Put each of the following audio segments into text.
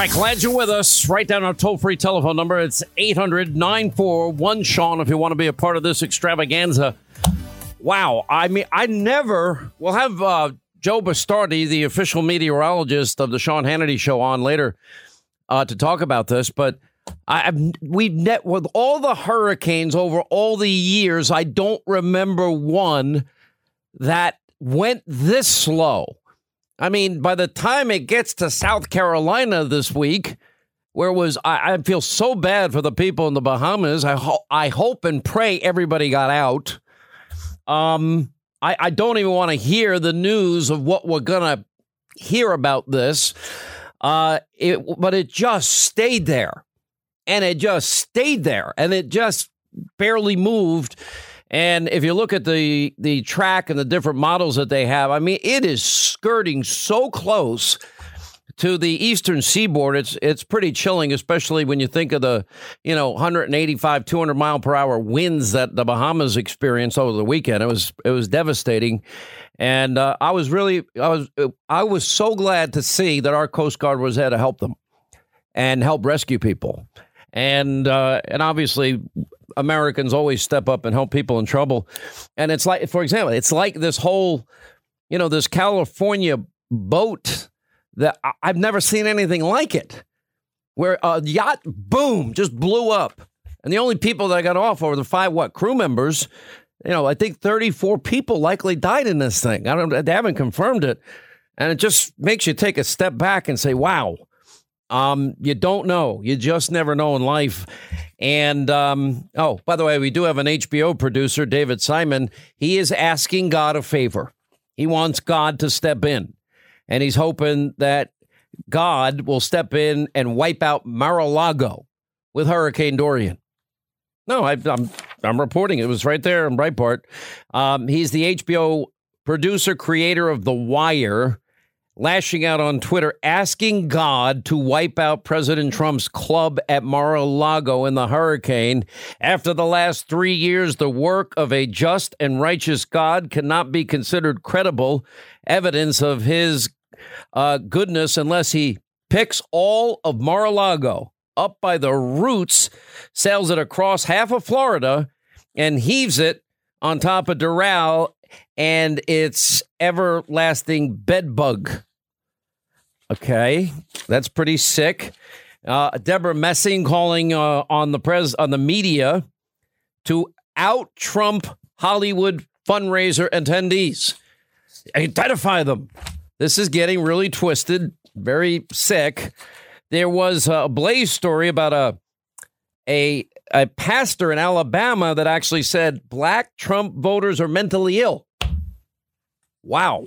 Right, glad you're with us. Write down our toll free telephone number. It's 800 941 Sean if you want to be a part of this extravaganza. Wow. I mean, I never, we'll have uh, Joe Bastardi, the official meteorologist of the Sean Hannity show, on later uh, to talk about this, but I, we've net with all the hurricanes over all the years, I don't remember one that went this slow. I mean, by the time it gets to South Carolina this week, where was I, I feel so bad for the people in the Bahamas. I ho- I hope and pray everybody got out. Um, I, I don't even want to hear the news of what we're gonna hear about this. Uh, it, but it just stayed there, and it just stayed there, and it just barely moved. And if you look at the the track and the different models that they have, I mean, it is skirting so close to the eastern seaboard. It's it's pretty chilling, especially when you think of the you know 185, 200 mile per hour winds that the Bahamas experienced over the weekend. It was it was devastating, and uh, I was really I was I was so glad to see that our Coast Guard was there to help them and help rescue people. And uh, and obviously Americans always step up and help people in trouble. And it's like, for example, it's like this whole, you know, this California boat that I- I've never seen anything like it, where a yacht, boom, just blew up. And the only people that got off were the five, what, crew members. You know, I think 34 people likely died in this thing. I don't, they haven't confirmed it. And it just makes you take a step back and say, wow, um, you don't know. You just never know in life. And um, oh, by the way, we do have an HBO producer, David Simon. He is asking God a favor. He wants God to step in, and he's hoping that God will step in and wipe out Mar-a-Lago with Hurricane Dorian. No, I, I'm I'm reporting it was right there in Breitbart. Um, he's the HBO producer, creator of The Wire lashing out on Twitter, asking God to wipe out President Trump's club at Mar a Lago in the hurricane. After the last three years, the work of a just and righteous God cannot be considered credible evidence of his uh, goodness unless he picks all of Mar a Lago up by the roots, sails it across half of Florida, and heaves it on top of Doral and its everlasting bedbug. Okay, that's pretty sick. Uh, Debra Messing calling uh, on the pres on the media to out Trump Hollywood fundraiser attendees. Identify them. This is getting really twisted, very sick. There was a Blaze story about a a a pastor in Alabama that actually said black Trump voters are mentally ill. Wow.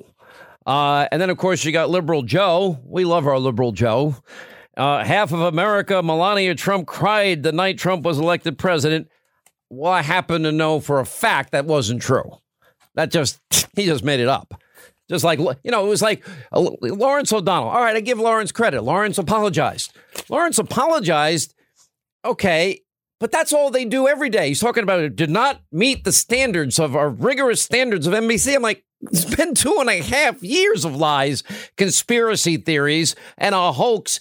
Uh, and then, of course, you got liberal Joe. We love our liberal Joe. Uh, half of America, Melania Trump cried the night Trump was elected president. Well, I happen to know for a fact that wasn't true. That just, he just made it up. Just like, you know, it was like uh, Lawrence O'Donnell. All right, I give Lawrence credit. Lawrence apologized. Lawrence apologized. Okay, but that's all they do every day. He's talking about it did not meet the standards of our rigorous standards of NBC. I'm like, it's been two and a half years of lies, conspiracy theories, and a hoax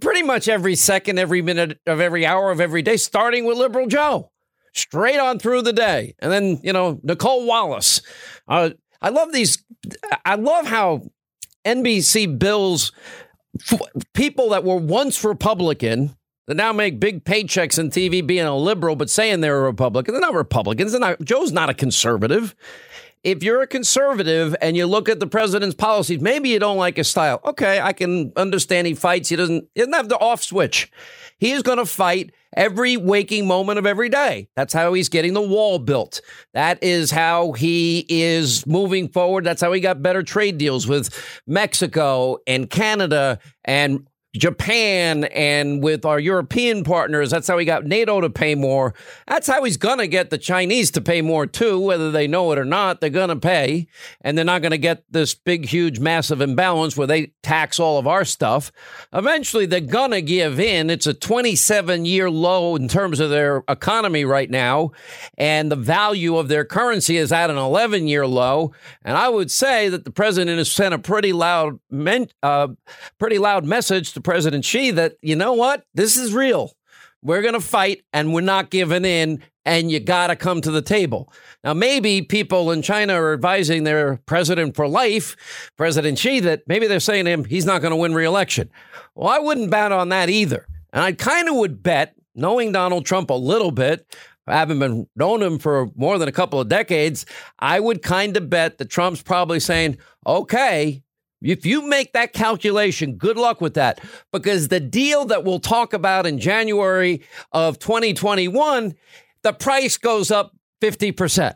pretty much every second, every minute of every hour of every day, starting with Liberal Joe, straight on through the day. And then, you know, Nicolle Wallace. Uh, I love these. I love how NBC bills people that were once Republican that now make big paychecks in TV being a liberal, but saying they're a Republican. They're not Republicans. They're not, Joe's not a conservative. If you're a conservative and you look at the president's policies, maybe you don't like his style. Okay, I can understand he fights. He doesn't, he doesn't have the off switch. He is going to fight every waking moment of every day. That's how he's getting the wall built. That is how he is moving forward. That's how he got better trade deals with Mexico and Canada and Japan and with our European partners. That's how he got NATO to pay more. That's how he's going to get the Chinese to pay more too, whether they know it or not. They're going to pay, and they're not going to get this big, huge, massive imbalance where they tax all of our stuff. Eventually, they're going to give in. It's a 27 year low in terms of their economy right now, and the value of their currency is at an 11 year low. And I would say that the president has sent a pretty loud, men- uh, pretty loud message to President Xi that, you know what? This is real. We're going to fight and we're not giving in, and you got to come to the table. Now, maybe people in China are advising their president for life, President Xi, that maybe they're saying to him he's not going to win re-election. Well, I wouldn't bet on that either. And I kind of would bet, knowing Donald Trump a little bit, having been known him for more than a couple of decades, I would kind of bet that Trump's probably saying, okay, if you make that calculation, good luck with that. Because the deal that we'll talk about in January of 2021, the price goes up 50%.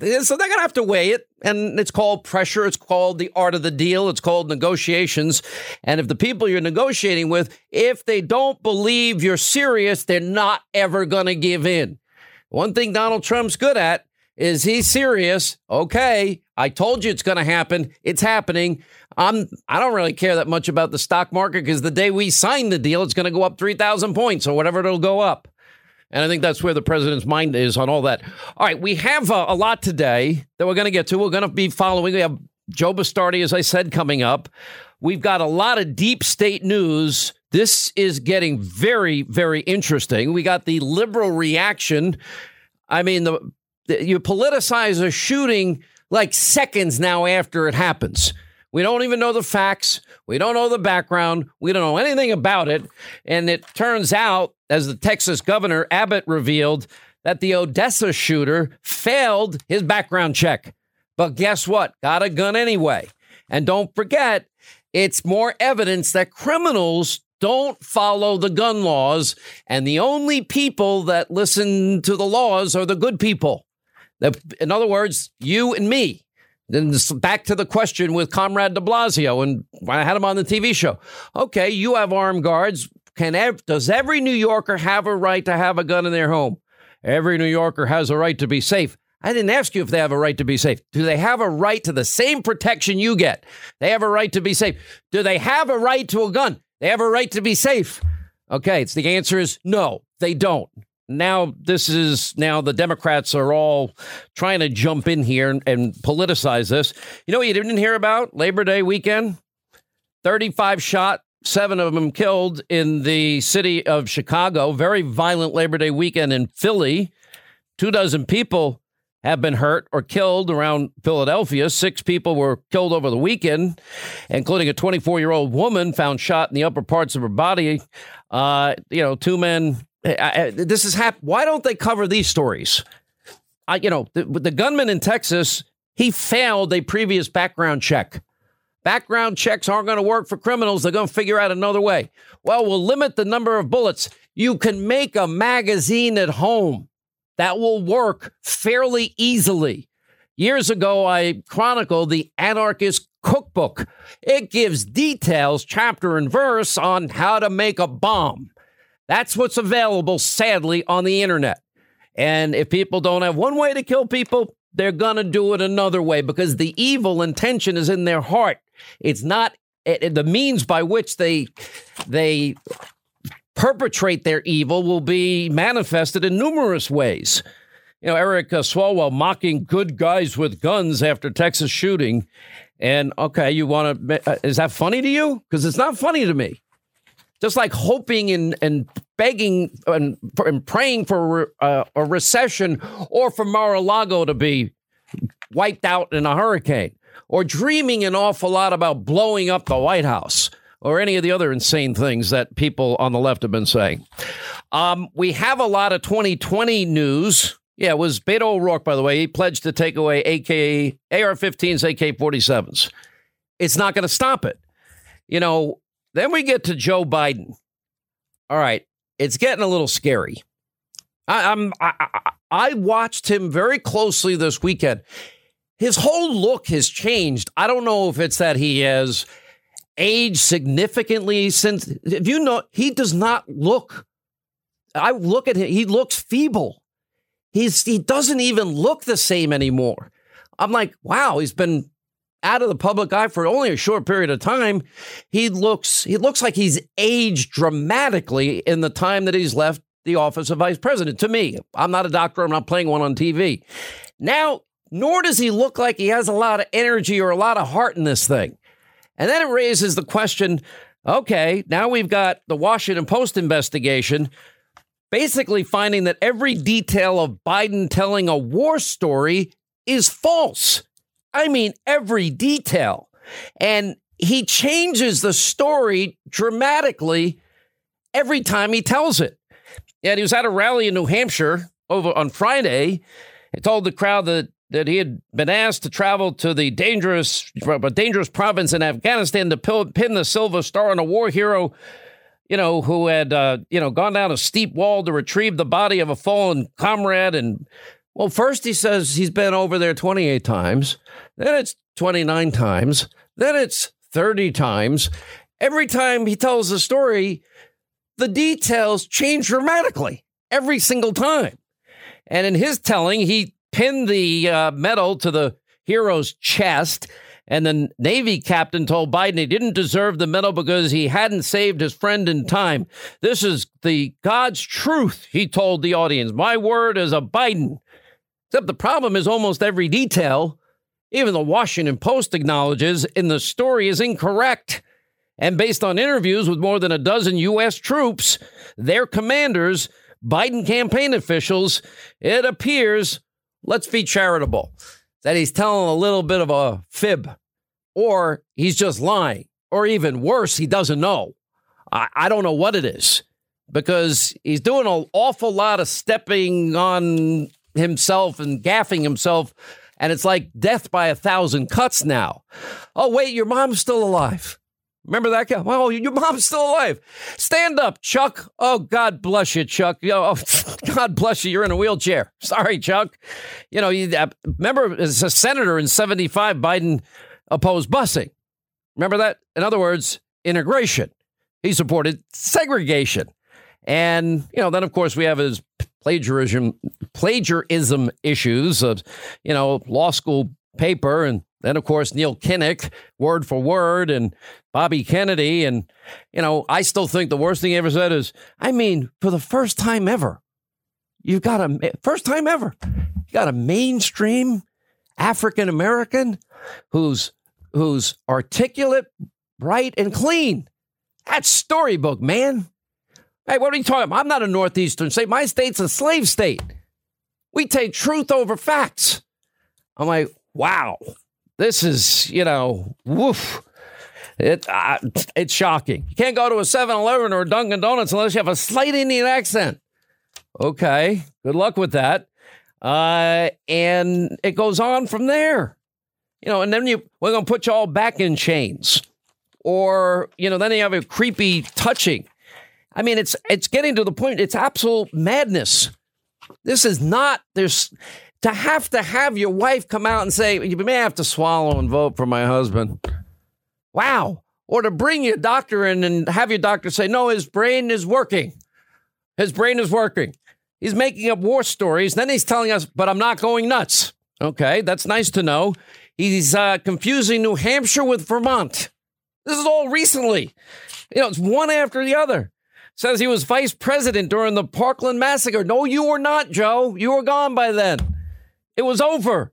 So they're going to have to weigh it. And it's called pressure. It's called the art of the deal. It's called negotiations. And if the people you're negotiating with, if they don't believe you're serious, they're not ever going to give in. One thing Donald Trump's good at is he serious. Okay, I told you it's going to happen. It's happening. I'm I don't really care that much about the stock market because the day we sign the deal, it's going to go up 3,000 points or whatever it'll go up. And I think that's where the president's mind is on all that. All right, we have a, a lot today that we're going to get to. We're going to be following. We have Joe Bastardi, as I said, coming up. We've got a lot of deep state news. This is getting very, very interesting. We got the liberal reaction. I mean, the you politicize a shooting like seconds now after it happens. We don't even know the facts. We don't know the background. We don't know anything about it. And it turns out, as the Texas governor Abbott revealed, that the Odessa shooter failed his background check. But guess what? Got a gun anyway. And don't forget, it's more evidence that criminals don't follow the gun laws. And the only people that listen to the laws are the good people. In other words, you and me. Then back to the question with Comrade de Blasio, and I had him on the TV show. Okay, you have armed guards. Can ev- does every New Yorker have a right to have a gun in their home? Every New Yorker has a right to be safe. I didn't ask you if they have a right to be safe. Do they have a right to the same protection you get? They have a right to be safe. Do they have a right to a gun? They have a right to be safe. Okay, it's the answer is no, they don't now this is now the Democrats are all trying to jump in here and, and, politicize this. You know what you didn't hear about Labor Day weekend? 35 shot, seven of them killed in the city of Chicago. Very violent Labor Day weekend in Philly. Two dozen people have been hurt or killed around Philadelphia. Six people were killed over the weekend, including a 24 year old woman found shot in the upper parts of her body. Uh, you know, two men I, I, this is hap- Why don't they cover these stories? I, you know, the, the gunman in Texas, he failed a previous background check. Background checks aren't going to work for criminals. They're going to figure out another way. Well, we'll limit the number of bullets. You can make a magazine at home that will work fairly easily. Years ago, I chronicled the Anarchist Cookbook. It gives details, chapter and verse, on how to make a bomb. That's what's available, sadly, on the internet. And if people don't have one way to kill people, they're going to do it another way because the evil intention is in their heart. It's not it, it, the means by which they they perpetrate their evil will be manifested in numerous ways. You know, Eric Swalwell mocking good guys with guns after Texas shooting. And okay, you want to, uh, eh, is that funny to you? Because it's not funny to me just like hoping and, and begging and, and praying for uh, a recession or for Mar-a-Lago to be wiped out in a hurricane or dreaming an awful lot about blowing up the White House or any of the other insane things that people on the left have been saying. Um, we have a lot of 2020 news. Yeah, it was Beto O'Rourke, by the way. He pledged to take away AK, AR 15s, AK 47s. It's not going to stop it. You know, then we get to Joe Biden. All right, it's getting a little scary. I, I'm I, I, I watched him very closely this weekend. His whole look has changed. I don't know if it's that he has aged significantly since. If you know, he does not look. I look at him. He looks feeble. He's he doesn't even look the same anymore. I'm like, wow, he's been out of the public eye for only a short period of time, he looks he looks like he's aged dramatically in the time that he's left the office of vice president. To me, I'm not a doctor. I'm not playing one on TV. Now, nor does he look like he has a lot of energy or a lot of heart in this thing. And then it raises the question Okay, now we've got the Washington Post investigation basically finding that every detail of Biden telling a war story is false. I mean, every detail. And he changes the story dramatically every time he tells it. And he was at a rally in New Hampshire over on Friday. He told the crowd that that he had been asked to travel to the dangerous, dangerous province in Afghanistan to pin the Silver Star on a war hero, you know, who had, uh, you know, gone down a steep wall to retrieve the body of a fallen comrade. And well, first he says he's been over there 28 times, then it's 29 times, then it's 30 times. Every time he tells the story, the details change dramatically every single time. And in his telling, he pinned the uh, medal to the hero's chest. And the Navy captain told Biden he didn't deserve the medal because he hadn't saved his friend in time. This is the God's truth, he told the audience. My word is a Biden. Except the problem is almost every detail, even the Washington Post acknowledges, in the story is incorrect. And based on interviews with more than a dozen U.S. troops, their commanders, Biden campaign officials, it appears let's be charitable, that he's telling a little bit of a fib, or he's just lying, or even worse, he doesn't know. I, I don't know what it is because he's doing an awful lot of stepping on himself and gaffing himself. And it's like death by a thousand cuts now. Oh, wait, your mom's still alive. Remember that guy? Well, your mom's still alive. Stand up, Chuck. Oh, God bless you, Chuck. Oh, God bless you. You're in a wheelchair. Sorry, Chuck. You know, you, uh, remember as a senator in 75, Biden opposed busing. Remember that? In other words, integration. He supported segregation. And, you know, then of course we have his plagiarism plagiarism issues of, you know, law school paper and then, of course, Neil Kinnock, word for word, and Bobby Kennedy. And, you know, I still think the worst thing he ever said is, I mean, for the first time ever, you've got a, first time ever, you got a mainstream African American who's, who's articulate, bright, and clean. That's storybook, man. Hey, what are you talking about? I'm not a Northeastern state. My state's a slave state. We take truth over facts. I'm like, wow. This is, you know, woof. It, uh, it's shocking. You can't go to a 7 Eleven or a Dunkin' Donuts unless you have a slight Indian accent. Okay, good luck with that. Uh, and it goes on from there. You know, and then you we're gonna put you all back in chains. Or, you know, then you have a creepy touching. I mean, it's it's getting to the point, it's absolute madness. This is not there's to have to have your wife come out and say, you may have to swallow and vote for my husband. Wow. Or to bring your doctor in and have your doctor say, no, his brain is working. His brain is working. He's making up war stories. Then he's telling us, but I'm not going nuts. Okay, that's nice to know. He's uh, confusing New Hampshire with Vermont. This is all recently. You know, it's one after the other. Says he was vice president during the Parkland massacre. No, you were not, Joe. You were gone by then. It was over.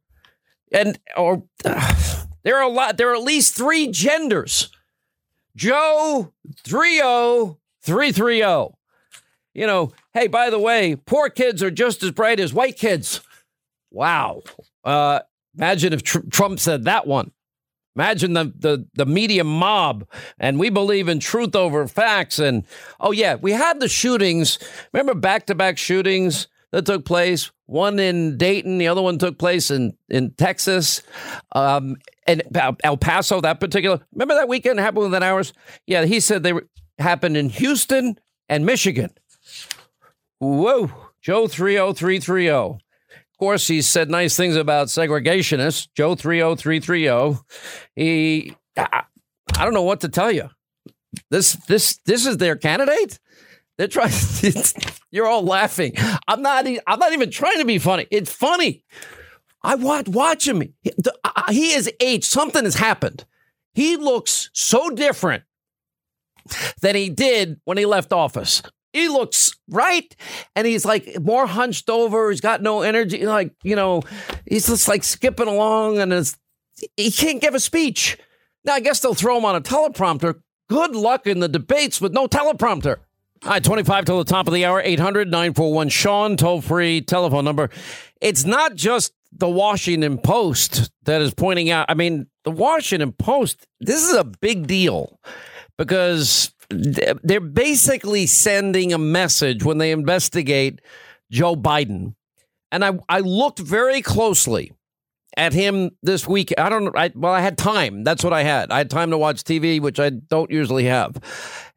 And or uh, there are a lot there are at least 3 genders. Joe 30330. You know, hey, by the way, poor kids are just as bright as white kids. Wow. Uh, imagine if tr- Trump said that one. Imagine the, the, the media mob. And we believe in truth over facts. And oh, yeah, we had the shootings. Remember back to back shootings that took place? One in Dayton, the other one took place in, in Texas. Um, and El Paso, that particular. Remember that weekend happened within hours? Yeah, he said they were, happened in Houston and Michigan. Whoa, Joe 30330 course, he said nice things about segregationists. Joe three zero oh three three zero. He, I, I don't know what to tell you. This this this is their candidate. They're trying. You're all laughing. I'm not. I'm not even trying to be funny. It's funny. I watch watch him. He, he is aged. Something has happened. He looks so different than he did when he left office. He looks right, and he's like more hunched over. He's got no energy. Like you know, he's just like skipping along, and he can't give a speech. Now I guess they'll throw him on a teleprompter good luck in the debates with no teleprompter. All right, 25 till the top of the hour, 800 941 Sean, toll free telephone number. It's not just the Washington Post that is pointing out. I mean, the Washington Post, this is a big deal because they're basically sending a message when they investigate Joe Biden. And I, I looked very closely at him this week. I don't I well I had time. That's what I had. I had time to watch TV, which I don't usually have.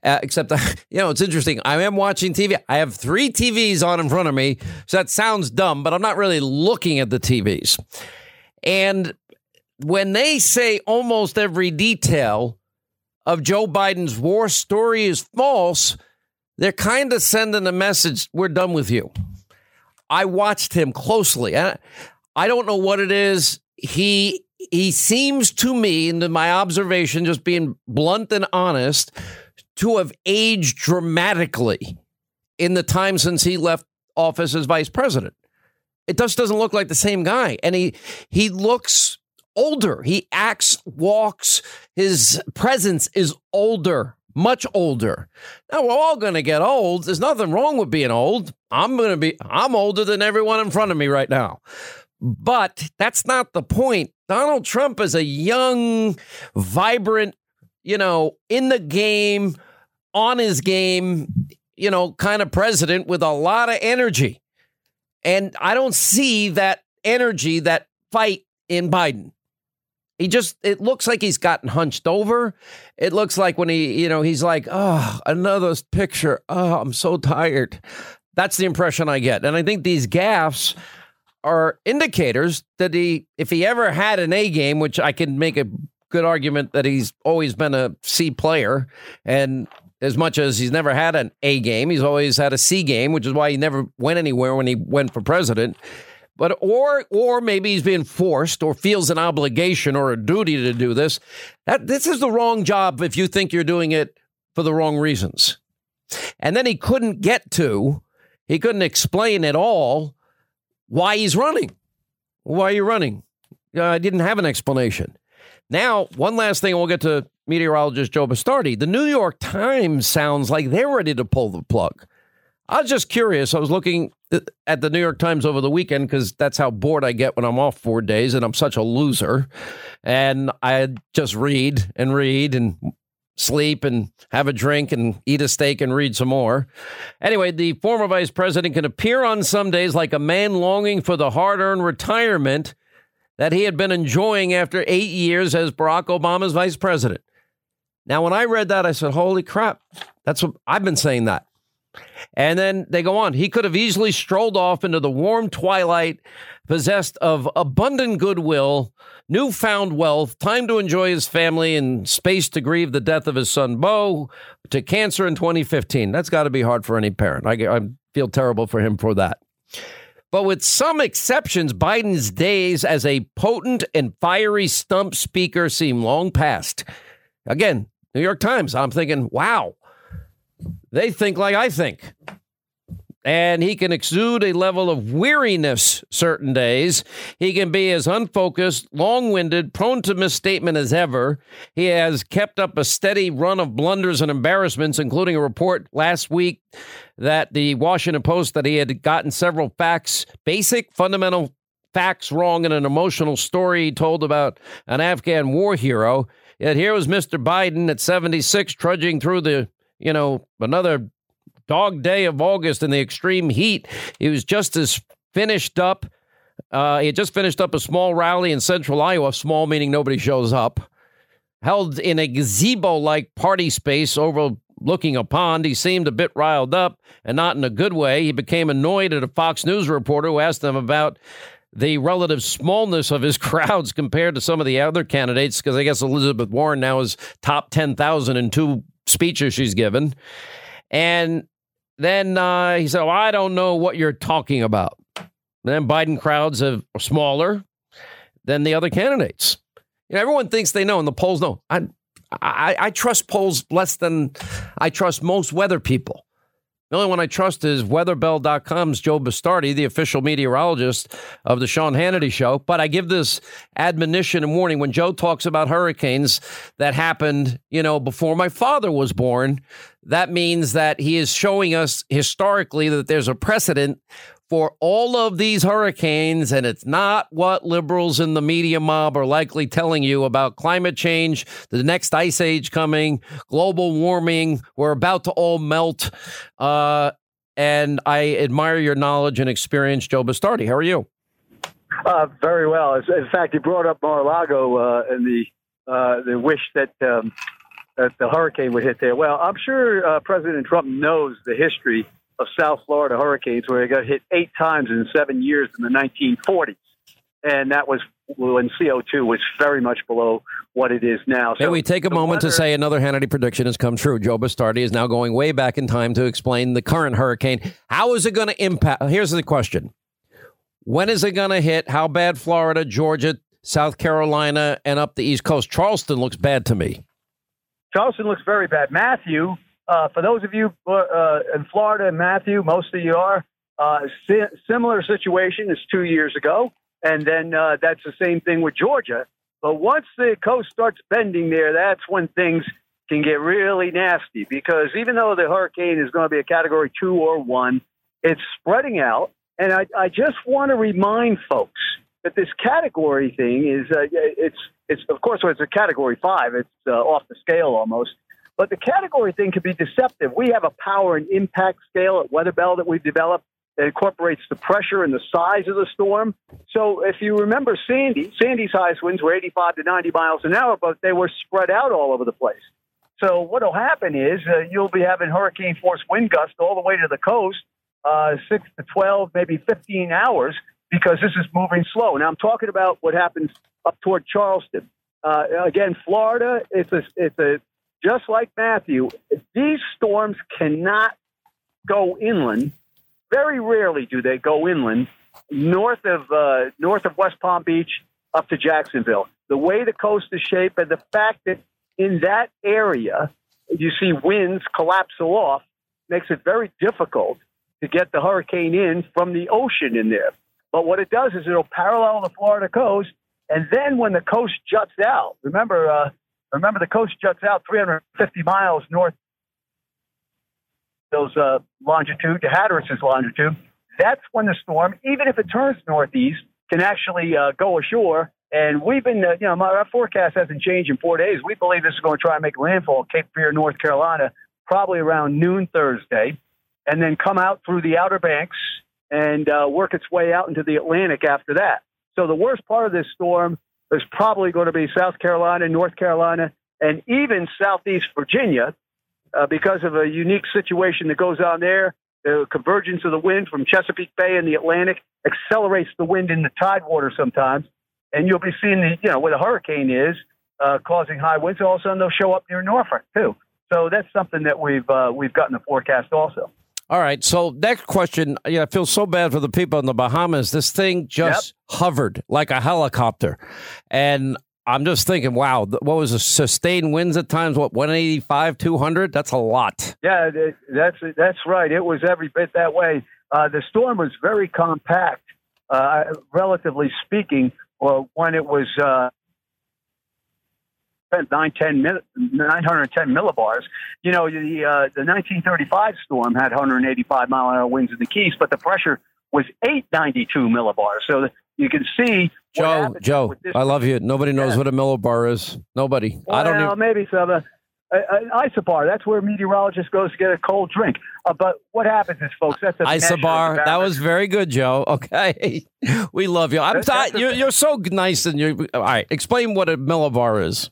Uh, except you know, it's interesting. I am watching TV. I have 3 TVs on in front of me. So that sounds dumb, but I'm not really looking at the TVs. And when they say almost every detail of Joe Biden's war story is false, they're kind of sending a message we're done with you. I watched him closely. and I don't know what it is. He he seems to me, in my observation, just being blunt and honest, to have aged dramatically in the time since he left office as vice president. It just doesn't look like the same guy, and he he looks older. He acts, walks. His presence is older, much older. Now we're all going to get old. There's nothing wrong with being old. I'm going to be. I'm older than everyone in front of me right now. But that's not the point. Donald Trump is a young, vibrant, you know, in the game, on his game, you know, kind of president with a lot of energy. And I don't see that energy, that fight in Biden. He just, it looks like he's gotten hunched over. It looks like when he, you know, he's like, oh, another picture. Oh, I'm so tired. That's the impression I get. And I think these gaffes are indicators that he, if he ever had an A game, which I can make a good argument that he's always been a C player, and as much as he's never had an A game, he's always had a C game, which is why he never went anywhere when he went for president. But or or maybe he's being forced or feels an obligation or a duty to do this. That this is the wrong job if you think you're doing it for the wrong reasons. And then he couldn't get to, he couldn't explain at all why he's running. Why are you running? Uh, I didn't have an explanation. Now, one last thing, and we'll get to meteorologist Joe Bastardi. The New York Times sounds like they're ready to pull the plug. I was just curious. I was looking Uh, at the New York Times over the weekend because that's how bored I get when I'm off four days and I'm such a loser. And I just read and read and sleep and have a drink and eat a steak and read some more. Anyway, the former vice president can appear on some days like a man longing for the hard earned retirement that he had been enjoying after eight years as Barack Obama's vice president. Now, when I read that, I said, Holy crap, that's what I've been saying that. And then they go on. He could have easily strolled off into the warm twilight, possessed of abundant goodwill, newfound wealth, time to enjoy his family, and space to grieve the death of his son Beau to cancer in 2015. That's got to be hard for any parent. I, I feel terrible for him for that. But with some exceptions, Biden's days as a potent and fiery stump speaker seem long past. Again, New York Times, I'm thinking, wow, they think like I think. And he can exude a level of weariness certain days. He can be as unfocused, long winded, prone to misstatement as ever. He has kept up a steady run of blunders and embarrassments, including a report last week that the Washington Post that he had gotten several facts, basic, fundamental facts wrong in an emotional story he told about an Afghan war hero. Yet here was Mr. Biden at 76 trudging through the you know, another dog day of August in the extreme heat. He was just as finished up. Uh, he had just finished up a small rally in central Iowa, small meaning nobody shows up, held in a gazebo like party space overlooking a pond. He seemed a bit riled up and not in a good way. He became annoyed at a Fox News reporter who asked him about the relative smallness of his crowds compared to some of the other candidates, because I guess Elizabeth Warren now is top 10,000 in two speeches she's given. And then uh, he said, well, I don't know what you're talking about. And then Biden crowds are smaller than the other candidates. You know, everyone thinks they know, and the polls know. I, I, I trust polls less than I trust most weather people The only one I trust is weatherbell.com's Joe Bastardi, the official meteorologist of the Sean Hannity show. But I give this admonition and warning when Joe talks about hurricanes that happened, you know, before my father was born. That means that he is showing us historically that there's a precedent for all of these hurricanes, and it's not what liberals in the media mob are likely telling you about climate change, the next ice age coming, global warming. We're about to all melt. Uh, and I admire your knowledge and experience, Joe Bastardi. How are you? Uh, very well. In fact, you brought up Mar-a-Lago uh, and the uh, the wish that um, that the hurricane would hit there. Well, I'm sure uh, President Trump knows the history of South Florida hurricanes, where it got hit eight times in seven years in the 1940s, and that was when CO2 was very much below what it is now. So hey, we take a moment weather, to say another Hannity prediction has come true. Joe Bastardi is now going way back in time to explain the current hurricane. How is it going to impact? Here's the question: When is it going to hit? How bad? Florida, Georgia, South Carolina, and up the East Coast. Charleston looks bad to me. Charleston looks very bad. Matthew uh, for those of you uh, in Florida and Matthew, most of you are, uh, si- similar situation as two years ago. And then uh, that's the same thing with Georgia. But once the coast starts bending there, that's when things can get really nasty because even though the hurricane is going to be a category two or one, it's spreading out. And I, I just want to remind folks that this category thing is, uh, it's, it's, of course, it's a category five, it's uh, off the scale almost. But the category thing can be deceptive. We have a power and impact scale at Weatherbell that we've developed that incorporates the pressure and the size of the storm. So if you remember Sandy, Sandy's highest winds were 85 to 90 miles an hour, but they were spread out all over the place. So what will happen is uh, you'll be having hurricane force wind gusts all the way to the coast, uh, six to 12, maybe 15 hours, because this is moving slow. Now I'm talking about what happens up toward Charleston. Uh, again, Florida, it's a it's a just like Matthew, these storms cannot go inland. Very rarely do they go inland north of uh, north of West Palm Beach up to Jacksonville. The way the coast is shaped and the fact that in that area you see winds collapse off makes it very difficult to get the hurricane in from the ocean in there. But what it does is it'll parallel the Florida coast, and then when the coast juts out, remember uh, Remember, the coast juts out 350 miles north those uh, longitude to Hatteras' longitude. That's when the storm, even if it turns northeast, can actually uh, go ashore. And we've been, uh, you know, my, our forecast hasn't changed in four days. We believe this is going to try and make landfall Cape Fear, North Carolina, probably around noon Thursday, and then come out through the Outer Banks and uh, work its way out into the Atlantic after that. So the worst part of this storm is probably going to be South Carolina, North Carolina, and even Southeast Virginia uh, because of a unique situation that goes on there. The convergence of the wind from Chesapeake Bay and the Atlantic accelerates the wind in the tidewater sometimes. And you'll be seeing the, you know, where the hurricane is uh, causing high winds. All of a sudden, they'll show up near Norfolk, too. So that's something that we've, uh, we've got in the forecast also. All right. So next question. Yeah, I feel so bad for the people in the Bahamas. This thing just yep. hovered like a helicopter, and I'm just thinking, wow, what was the sustained winds at times? What 185, 200? That's a lot. Yeah, that's that's right. It was every bit that way. Uh, the storm was very compact, uh, relatively speaking. When it was uh, 910, 910 millibars. You know, the, uh, the 1935 storm had 185 mile an hour winds in the Keys, but the pressure was 892 millibars. So you can see. Joe, Joe, I love you. Nobody knows yeah. what a millibar is. Nobody. Well, I don't know. Maybe some. Uh, an isobar. That's where a meteorologist goes to get a cold drink. Uh, but what happens is, folks, that's a isobar. That was very good, Joe. Okay, we love you. I'm th- you're, you're so nice, and you. All right, explain what a millibar is.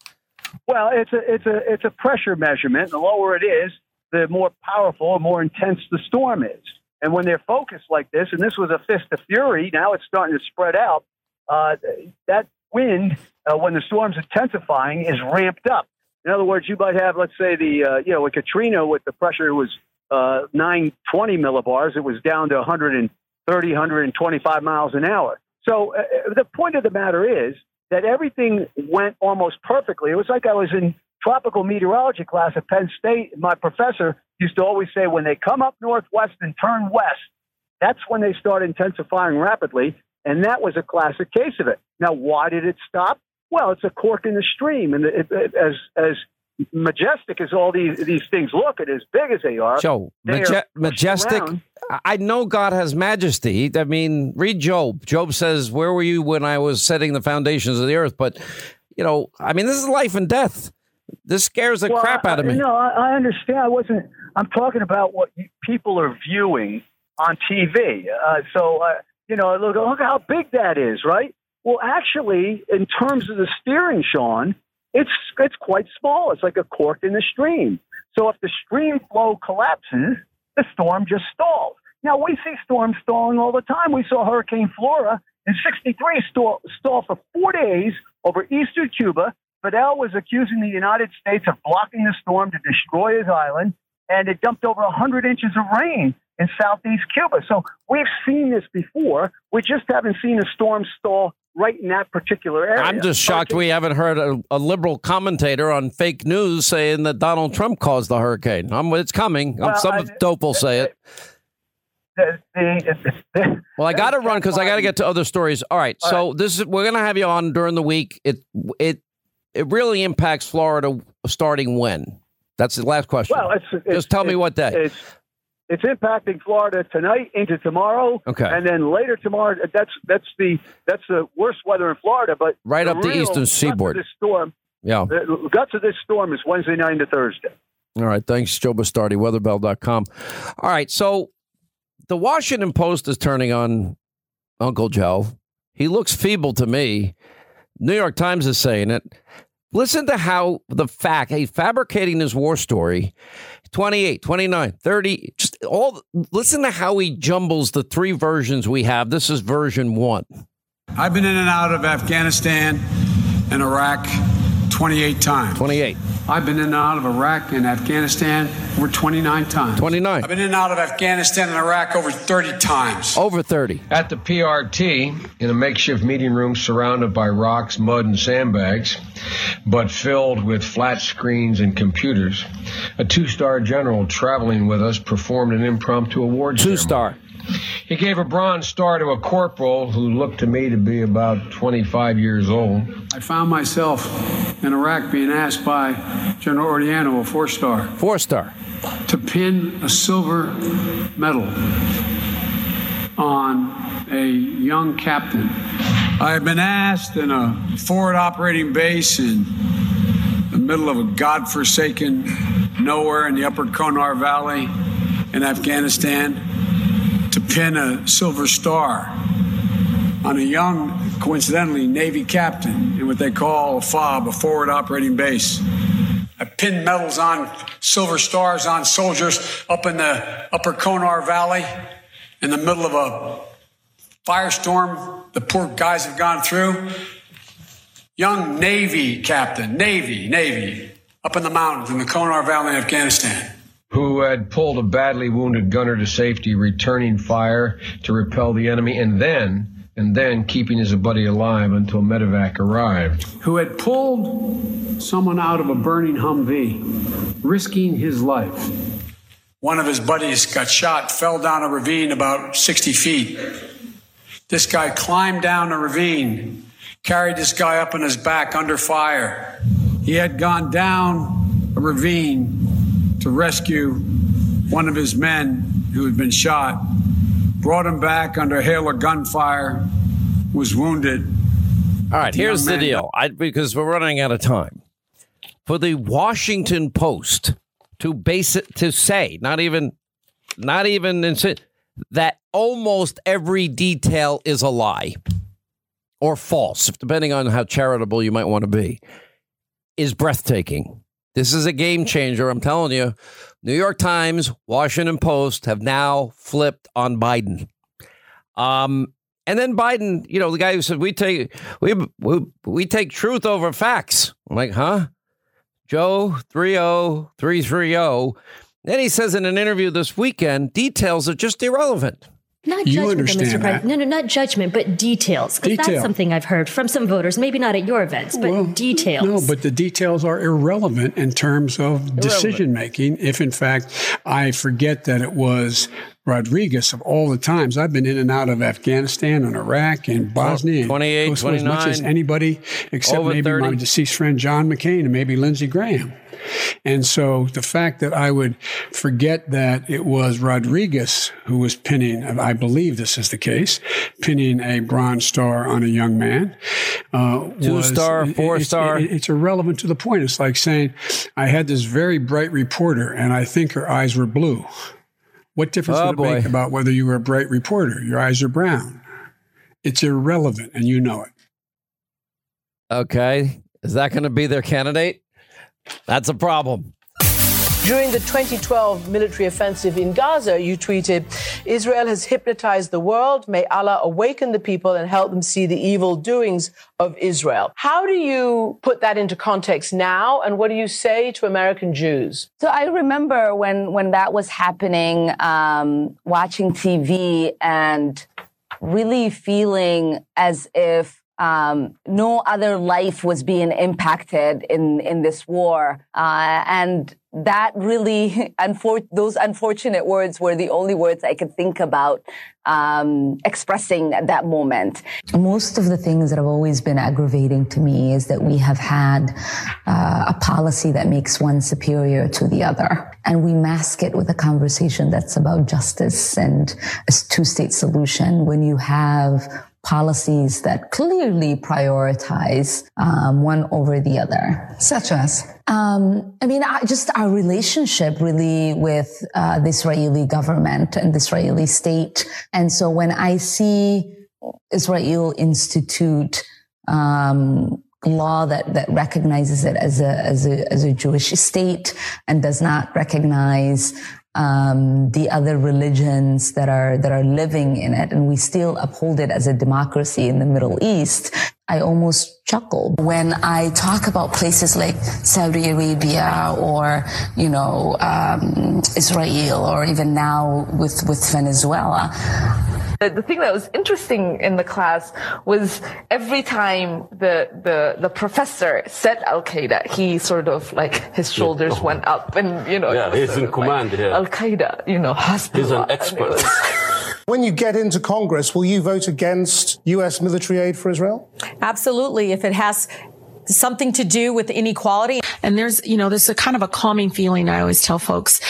Well, it's a it's a it's a pressure measurement. The lower it is, the more powerful and more intense the storm is. And when they're focused like this, and this was a fist of fury, now it's starting to spread out. Uh, that wind, uh, when the storm's intensifying, is ramped up. In other words, you might have, let's say, the uh, you know, a Katrina with the pressure was uh, 920 millibars. It was down to 130, 125 miles an hour. So uh, the point of the matter is that everything went almost perfectly. It was like I was in tropical meteorology class at Penn State. My professor used to always say when they come up northwest and turn west, that's when they start intensifying rapidly. And that was a classic case of it. Now, why did it stop? Well, it's a cork in the stream. And it, it, as, as majestic as all these, these things look, and as big as they are, Joe, maje- majestic. Around. I know God has majesty. I mean, read Job. Job says, Where were you when I was setting the foundations of the earth? But, you know, I mean, this is life and death. This scares the well, crap out of me. No, I, I understand. I wasn't, I'm talking about what people are viewing on TV. Uh, so, uh, you know, look, look how big that is, right? Well, actually, in terms of the steering, Sean, it's it's quite small. It's like a cork in the stream. So if the stream flow collapses, the storm just stalls. Now we see storms stalling all the time. We saw Hurricane Flora in '63 stall, stall for four days over eastern Cuba. Fidel was accusing the United States of blocking the storm to destroy his island, and it dumped over 100 inches of rain in southeast Cuba. So we've seen this before. We just haven't seen a storm stall right in that particular area. I'm just shocked we haven't heard a, a, liberal commentator on fake news saying that Donald Trump caused the hurricane. I'm, it's coming. Well, Some I, dope will say it. well, I got to run because I got to get to other stories. All right, All so right. this is we're going to have you on during the week. It it it really impacts Florida starting when? That's the last question. Well, it's, it's just tell it's, me what day. It's, impacting Florida tonight into tomorrow. Okay. And then later tomorrow, that's that's the that's the worst weather in Florida. But right up the eastern seaboard. This storm. Yeah. The guts of this storm is Wednesday night to Thursday. All right. Thanks, Joe Bastardi, weatherbell.com. All right. So the Washington Post is turning on Uncle Joe. He looks feeble to me. New York Times is saying it. Listen to how the fact, he's fabricating this war story 28, 29, 30, just all, listen to how he jumbles the three versions we have. This is version one. I've been in and out of Afghanistan and Iraq 28 times. 28. I've been in and out of Iraq and Afghanistan over 29 times. 29. I've been in and out of Afghanistan and Iraq over 30 times. Over 30. At the PRT, in a makeshift meeting room surrounded by rocks, mud, and sandbags, but filled with flat screens and computers, a two star general traveling with us performed an impromptu award Two star. He gave a bronze star to a corporal who looked to me to be about 25 years old. I found myself in Iraq being asked by General Odierno, a four star. Four star. To pin a silver medal on a young captain. I have been asked in a forward operating base in the middle of a godforsaken nowhere in the upper Konar Valley in Afghanistan to pin a silver star on a young, coincidentally, Navy captain in what they call a FOB, a forward operating base. I pinned medals on silver stars on soldiers up in the upper Konar Valley in the middle of a firestorm the poor guys have gone through. Young Navy captain, Navy, Navy, up in the mountains in the Konar Valley in Afghanistan who had pulled a badly wounded gunner to safety, returning fire to repel the enemy, and then and then keeping his buddy alive until medevac arrived. Who had pulled someone out of a burning Humvee, risking his life. One of his buddies got shot, fell down a ravine about 60 feet. This guy climbed down a ravine, carried this guy up on his back under fire. He had gone down a ravine to rescue one of his men who had been shot, brought him back under hail of gunfire, was wounded. All right, here's the deal I, because we're running out of time. For the Washington Post to base it to say, not even, not even that almost every detail is a lie or false, depending on how charitable you might want to be, is breathtaking. This is a game changer. I'm telling you. New York Times, Washington Post have now flipped on Biden. Um, and then Biden, you know, the guy who said we take we we, we take truth over facts. I'm like, huh? Joe 30330. Then he says in an interview this weekend, details are just irrelevant. Not You judgment, though, understand Mr. President. No, no, not judgment, but details. Because that's something I've heard from some voters, maybe not at your events, but details. No, but the details are irrelevant in terms of decision making. If in fact I forget that it was Rodriguez of all the times I've been in and out of Afghanistan and Iraq and Bosnia, 28, close to as much as anybody except over maybe my deceased friend John McCain and maybe Lindsey Graham. And so the fact that I would forget that it was Rodriguez who was pinning, I believe this is the case, pinning a bronze star on a young man. Uh, Two was- star, it- four it's- star. it- it's irrelevant to the point. It's like saying, I had this very bright reporter and I think her eyes were blue. What difference Oh, would it make about whether you were a bright reporter? Your eyes are brown. It's irrelevant and you know it. Okay. Is that going to be their candidate? That's a problem. During the 2012 military offensive in Gaza, you tweeted, Israel has hypnotized the world. May Allah awaken the people and help them see the evil doings of Israel. How do you put that into context now? And what do you say to American Jews? So I remember when when that was happening, um, watching TV and really feeling as if um, no other life was being impacted in in this war, uh, and that really, unfor- those unfortunate words were the only words I could think about um, expressing at that moment. Most of the things that have always been aggravating to me is that we have had uh, a policy that makes one superior to the other. And we mask it with a conversation that's about justice and a two state solution when you have policies that clearly prioritize um, one over the other. Such as? Um, I mean, I, just our relationship really with uh, the Israeli government and the Israeli state. And so when I see Israel institute um, law that, that recognizes it as a, as a as a Jewish state and does not recognize um, the other religions that are that are living in it, and we still uphold it as a democracy in the Middle East. I almost chuckle When I talk about places like Saudi Arabia or, you know, um, Israel or even now with, with Venezuela, The, the thing that was interesting in the class was every time the, the, the professor said Al Qaeda, he sort of like his shoulders went up and, you know, Yeah, he's in of like, command here. Al Qaeda, you know, hospital. He's an expert. When you get into Congress, will you vote against U.S. military aid for Israel? Absolutely. If it has something to do with inequality. And there's, you know, there's a kind of a calming feeling I always tell folks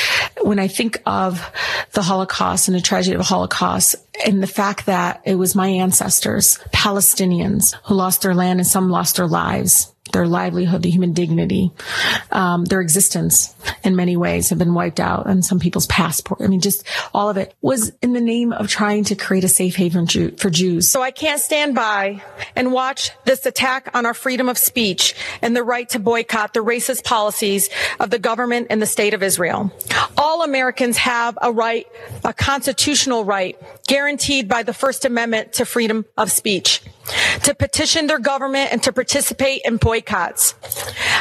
when I think of the Holocaust and the tragedy of the Holocaust and the fact that it was my ancestors, Palestinians, who lost their land and some lost their lives. Their livelihood, the human dignity, um, their existence in many ways have been wiped out and some people's passport. I mean, just all of it was in the name of trying to create a safe haven for Jews. So I can't stand by and watch this attack on our freedom of speech and the right to boycott the racist policies of the government and the state of Israel. All Americans have a right, a constitutional right guaranteed by the First Amendment to freedom of speech to petition their government and to participate in boycotts.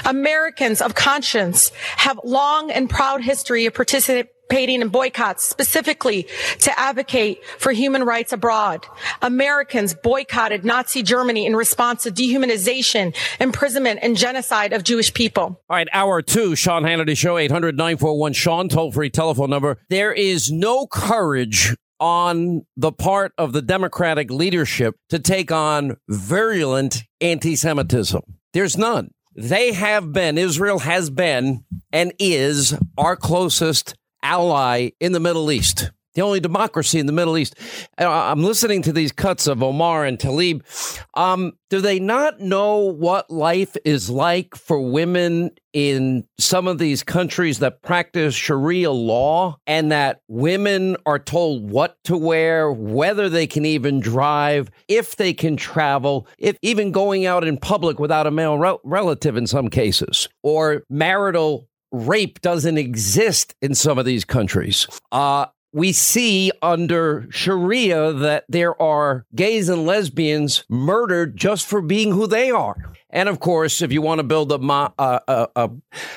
Americans of conscience have long and proud history of participating in boycotts, specifically to advocate for human rights abroad. Americans boycotted Nazi Germany in response to dehumanization, imprisonment, and genocide of Jewish people. All right, hour two, Sean Hannity Show, 800 941 Sean, toll free telephone number. There is no courage on the part of the Democratic leadership to take on virulent anti Semitism. There's none. They have been, Israel has been and is our closest ally in the Middle East. The only democracy in the Middle East. Uh, I'm listening to these cuts of Omar and Tlaib. Um, do they not know what life is like for women in some of these countries that practice Sharia law and that women are told what to wear, whether they can even drive, if they can travel, if even going out in public without a male rel- relative in some cases, or marital rape doesn't exist in some of these countries. Uh, we see under Sharia that there are gays and lesbians murdered just for being who they are. And of course, if you want to build a, mo- a, a, a,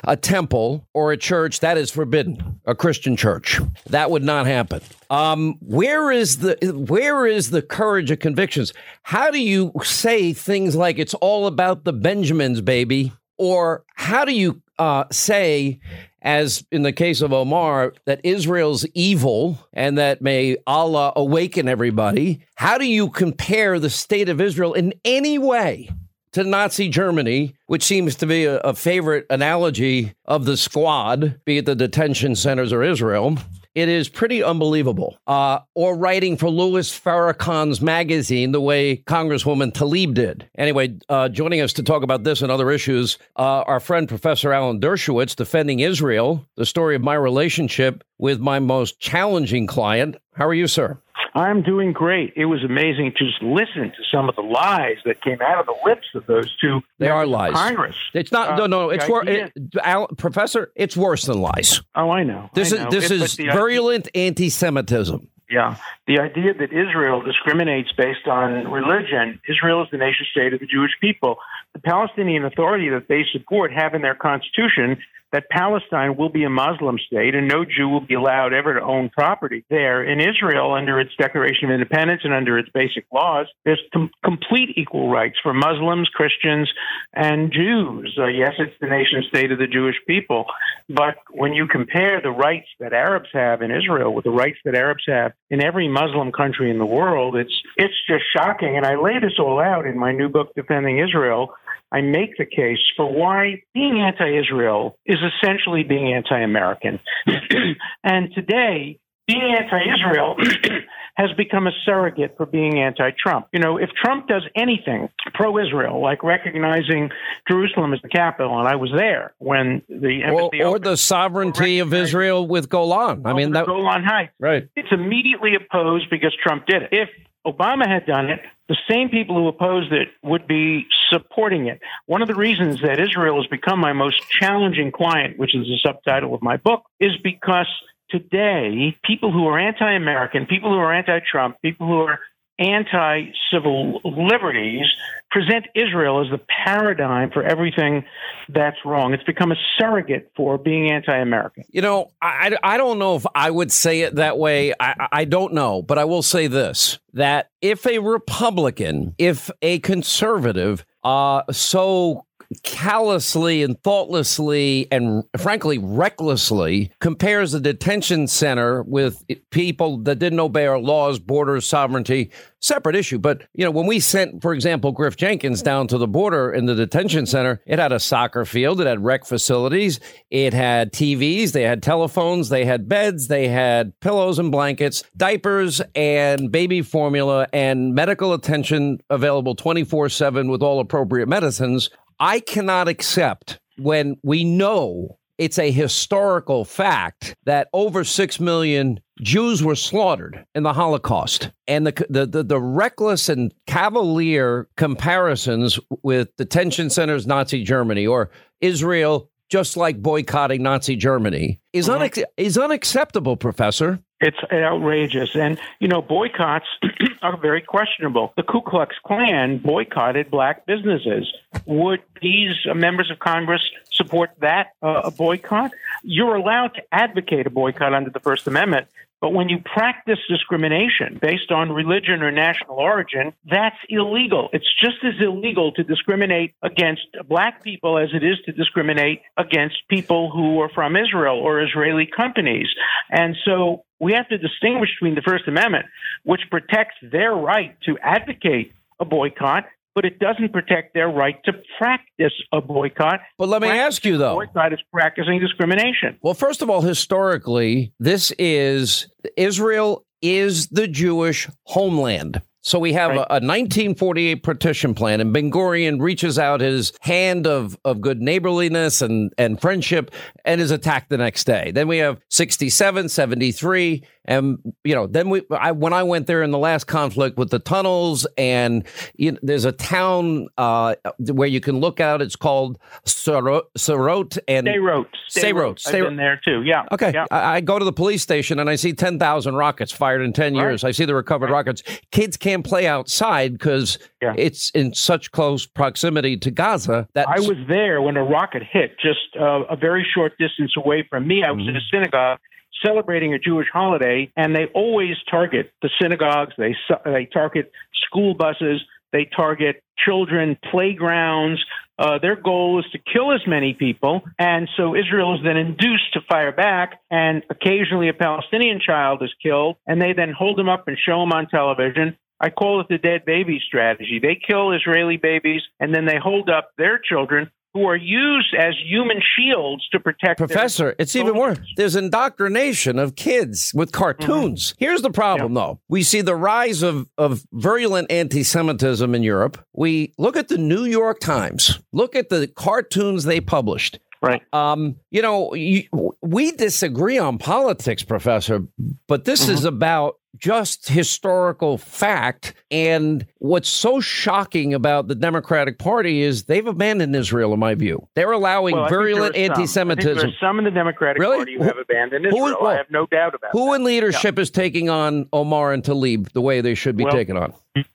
a temple or a church, that is forbidden. A Christian church, that would not happen. Um, where is the where is the courage of convictions? How do you say things like it's all about the Benjamins, baby? Or how do you uh, say, as in the case of Omar, that Israel's evil and that may Allah awaken everybody? How do you compare the state of Israel in any way? to Nazi Germany, which seems to be a, a, favorite analogy of the squad, be it the detention centers or Israel. It is pretty unbelievable. Uh, or writing for Louis Farrakhan's magazine the way Congresswoman Tlaib did. Anyway, uh, joining us to talk about this and other issues, uh, our friend Professor Alan Dershowitz, defending Israel, the story of my relationship with my most challenging client. How are you, sir? I'm doing great. It was amazing to just listen to some of the lies that came out of the lips of those two. They are lies. Congress. It's not. Uh, no, no. It's wor- it, Al, Professor. It's worse than lies. Oh, I know. This I know. is this it, is virulent anti-Semitism. Yeah. The idea that Israel discriminates based on religion, Israel is the nation state of the Jewish people. The Palestinian Authority that they support have in their constitution that Palestine will be a Muslim state and no Jew will be allowed ever to own property there. In Israel, under its Declaration of Independence and under its basic laws, there's com- complete equal rights for Muslims, Christians, and Jews. Uh, yes, it's the nation state of the Jewish people, but when you compare the rights that Arabs have in Israel with the rights that Arabs have in every Muslim country in the world, it's it's just shocking. And I lay this all out in my new book, Defending Israel. I make the case for why being anti Israel is essentially being anti American. and today, being anti Israel has become a surrogate for being anti Trump. You know, if Trump does anything pro Israel, like recognizing Jerusalem as the capital, and I was there when the or, or the sovereignty of Israel with Golan. I mean, that, Golan Heights. Right. It's immediately opposed because Trump did it. If Obama had done it, the same people who opposed it would be supporting it. One of the reasons that Israel has become my most challenging client, which is the subtitle of my book, is because today people who are anti American, people who are anti Trump, people who are anti civil liberties present Israel as the paradigm for everything that's wrong. It's become a surrogate for being anti American. You know, I, I don't know if I would say it that way. I, I don't know, but I will say this that if a Republican, if a conservative, uh, so callously and thoughtlessly and frankly recklessly compares the detention center with people that didn't obey our laws, borders, sovereignty, separate issue. But, you know, when we sent, for example, Griff Jenkins down to the border in the detention center, it had a soccer field, it had rec facilities, it had TVs, they had telephones, they had beds, they had pillows and blankets, diapers and baby formula and medical attention available 24 7 with all appropriate medicines. I cannot accept when we know it's a historical fact that over 6 million Jews were slaughtered in the Holocaust. And the, the, the, the, reckless and cavalier comparisons with detention centers, Nazi Germany, or Israel, just like boycotting Nazi Germany, is, Mhm. unac- is unacceptable, Professor. It's outrageous. And, you know, boycotts are very questionable. The Ku Klux Klan boycotted black businesses. Would these members of Congress support that uh, boycott? You're allowed to advocate a boycott under the First Amendment. But when you practice discrimination based on religion or national origin, that's illegal. It's just as illegal to discriminate against black people as it is to discriminate against people who are from Israel or Israeli companies. And so we have to distinguish between the First Amendment, which protects their right to advocate a boycott, but it doesn't protect their right to practice a boycott. But let me ask you, though. Boycott is practicing discrimination. Well, first of all, historically, this is Israel is the Jewish homeland. So we have a, a 1948 partition plan, and Ben Gurion reaches out his hand of, of good neighborliness and, and friendship and is attacked the next day. Then we have 67, 73, And you know, then we I, when I went there in the last conflict with the tunnels, and you know, there's a town uh, where you can look out. It's called Sarot, Sarot and Sderot. Sderot. I've been there too. Yeah. Okay. Yeah. I, I go to the police station and I see 10,000 rockets fired in 10 years. I see the recovered rockets. Kids can't play outside because it's in such close proximity to Gaza that I was there when a rocket hit, just uh, a very short distance away from me. I was in a synagogue celebrating a Jewish holiday, and they always target the synagogues. They they target school buses. They target children, playgrounds. Uh, their goal is to kill as many people, and so Israel is then induced to fire back. And occasionally, a Palestinian child is killed, and they then hold them up and show them on television. I call it the dead baby strategy. They kill Israeli babies, and then they hold up their children who are used as human shields to protect Professor, it's even worse. There's indoctrination of kids with cartoons. Here's the problem, though. We see the rise of, of virulent anti Semitism in Europe. We look at the New York Times, look at the cartoons they published. Right. Um, you know, you, we disagree on politics, Professor, but this is about just historical fact. And what's so shocking about the Democratic Party is they've abandoned Israel, in my view. They're allowing Well, virulent there are some. I think anti-Semitism. there are some in the Democratic Really? Party who have abandoned Who- Israel. well, I have no doubt about it Who in leadership is taking on Omar and Tlaib the way they should be Well, taken on?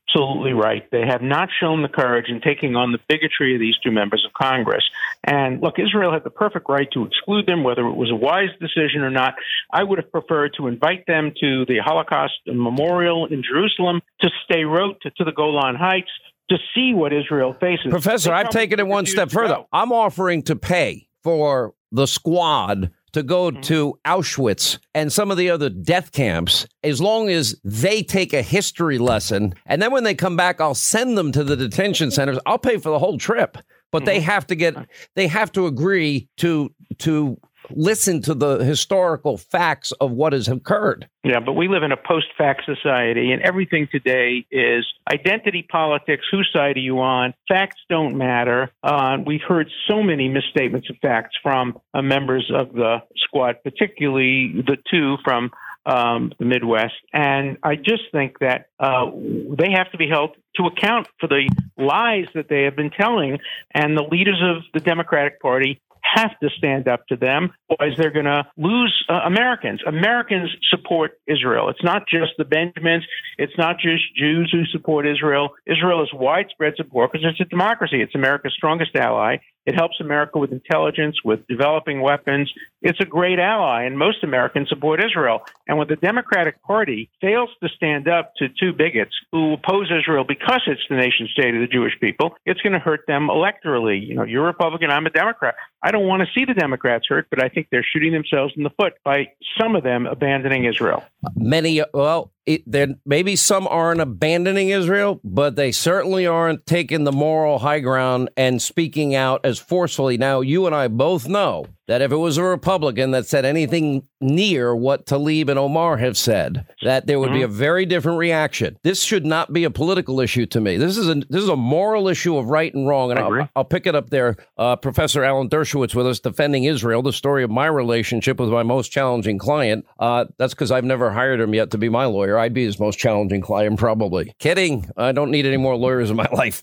Absolutely right. They have not shown the courage in taking on the bigotry of these two members of Congress. And look, Israel had the perfect right to exclude them, whether it was a wise decision or not. I would have preferred to invite them to the Holocaust And memorial in Jerusalem, to stay to, to the Golan Heights, to see what Israel faces. Professor, I've taken it one step further. go. I'm offering to pay for the squad to go Mm-hmm. to Auschwitz and some of the other death camps as long as they take a history lesson. And then when they come back, I'll send them to the detention centers. I'll pay for the whole trip. But they Mm-hmm. have to get they have to agree to to listen to the historical facts of what has occurred. Yeah, but we live in a post fact society, and everything today is identity politics. Whose side are you on? Facts don't matter. Uh, we've heard so many misstatements of facts from uh, members of the squad, particularly the two from um, the Midwest. And I just think that uh, they have to be held to account for the lies that they have been telling, and the leaders of the Democratic Party have to stand up to them, otherwise they're going to lose uh, Americans. Americans support Israel. It's not just the Benjamins. It's not just Jews who support Israel. Israel is widespread support because it's a democracy. It's America's strongest ally. It helps America with intelligence, with developing weapons. It's a great ally, and most Americans support Israel. And when the Democratic Party fails to stand up to two bigots who oppose Israel because it's the nation state of the Jewish people, it's going to hurt them electorally. You know, you're Republican, I'm a Democrat. I don't want to see the Democrats hurt, but I think they're shooting themselves in the foot by some of them abandoning Israel. Many, well, it, there maybe some aren't abandoning Israel, but they certainly aren't taking the moral high ground and speaking out as forcefully. Now, you and I both know that if it was a Republican that said anything near what Tlaib and Omar have said, that there would be a very different reaction. This should not be a political issue to me. This is a this is a moral issue of right and wrong, and I'll, I'll pick it up there. Uh, Professor Alan Dershowitz with us defending Israel, the story of my relationship with my most challenging client. Uh, that's because I've never hired him yet to be my lawyer. I'd be his most challenging client, probably. Kidding. I don't need any more lawyers in my life.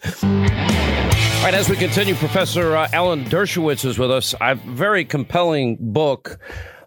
All right, as we continue, Professor uh, Alan Dershowitz is with us. A very compelling book.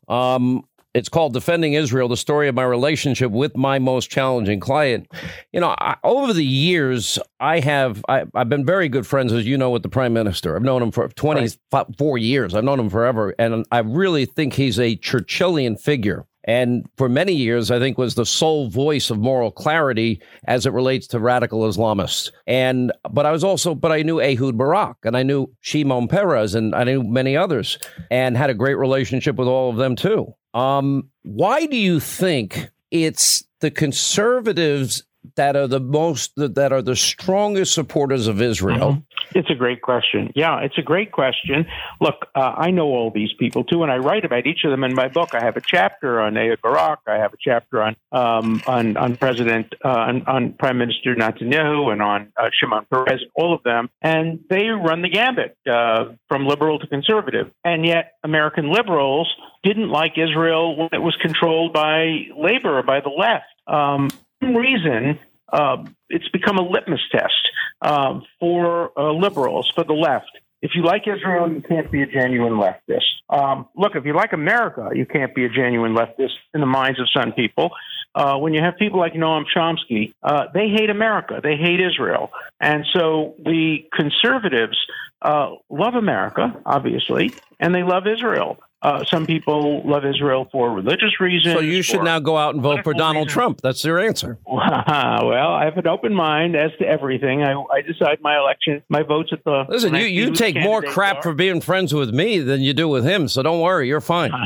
Um, it's called Defending Israel, the story of my relationship with my most challenging client. You know, I, over the years, I have, I, I've been very good friends, as you know, with the prime minister. I've known him for 24 years. I've known him forever. And I really think he's a Churchillian figure and for many years, I think was the sole voice of moral clarity as it relates to radical Islamists. And but I was also, but I knew Ehud Barak and I knew Shimon Peres and I knew many others, and had a great relationship with all of them too. Um, why do you think it's the conservatives that are the most that are the strongest supporters of Israel? It's a great question. Yeah, it's a great question. Look, uh, I know all these people too, and I write about each of them in my book. I have a chapter on Ehud Barak. I have a chapter on um, on, on President uh, on, on, Prime Minister Netanyahu and on uh, Shimon Peres. All of them, and they run the gambit uh, from liberal to conservative. And yet, American liberals didn't like Israel when it was controlled by labor or by the left. Um, reason uh, it's become a litmus test uh, for uh, liberals, for the left. If you like Israel, you can't be a genuine leftist. Um, look, if you like America, you can't be a genuine leftist in the minds of some people. Uh, when you have people like Noam Chomsky, uh, they hate America, they hate Israel. And so the conservatives uh, love America, obviously, and they love Israel. Uh, some people love Israel for religious reasons. So you should now go out and vote for Donald reasons. Trump. That's your answer. well, I have an open mind as to everything. I, I decide my election, my votes at the. Listen, you, you take more crap are. for being friends with me than you do with him. So don't worry, you're fine.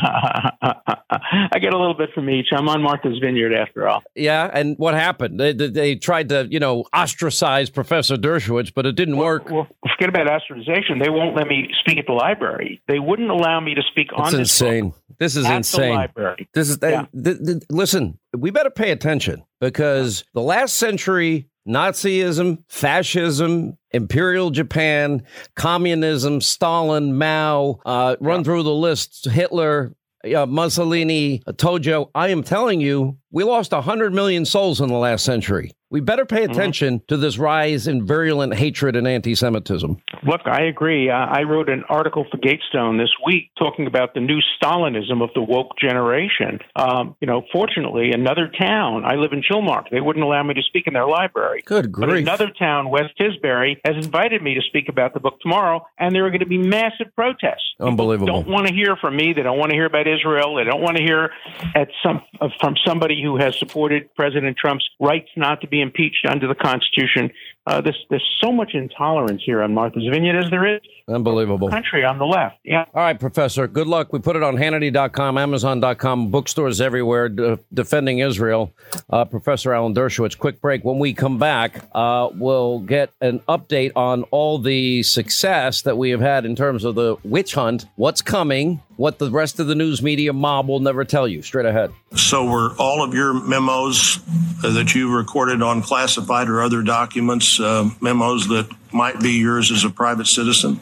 I get a little bit from each. I'm on Martha's Vineyard after all. Yeah, and what happened? They, they, they tried to, you know, ostracize Professor Dershowitz, but it didn't well, work. Well, forget about ostracization. They won't let me speak at the library. They wouldn't allow me to speak on this insane. This is insane. This is yeah. th- th- listen. We better pay attention because the last century Nazism, fascism, Imperial Japan, communism, Stalin, Mao, uh, run yeah. through the list, Hitler, uh, Mussolini, Tojo. I am telling you, we lost 100 million souls in the last century. We better pay mm-hmm. attention mm-hmm. to this rise in virulent hatred and anti Semitism. Look, I agree. I wrote an article for Gatestone this week talking about the new Stalinism of the woke generation. Um, you know, fortunately, another town, I live in Chilmark, they wouldn't allow me to speak in their library. Good grief. But another town, West Tisbury, has invited me to speak about the book tomorrow, and there are going to be massive protests. Unbelievable. People don't want to hear from me. They don't want to hear about Israel. They don't want to hear at some from somebody who has supported President Trump's rights not to be impeached under the Constitution. Uh, there's, there's so much intolerance here on Martha's Vineyard as there is. Unbelievable. Country on the left. Yeah. All right, Professor. Good luck. We put it on Hannity.com, Amazon.com, bookstores everywhere, de- defending Israel. Uh, Professor Alan Dershowitz. Quick break. When we come back, uh, we'll get an update on all the success that we have had in terms of the witch hunt, what's coming, what the rest of the news media mob will never tell you. Straight ahead. So, were all of your memos uh, that you recorded on classified or other documents uh, memos that might be yours as a private citizen?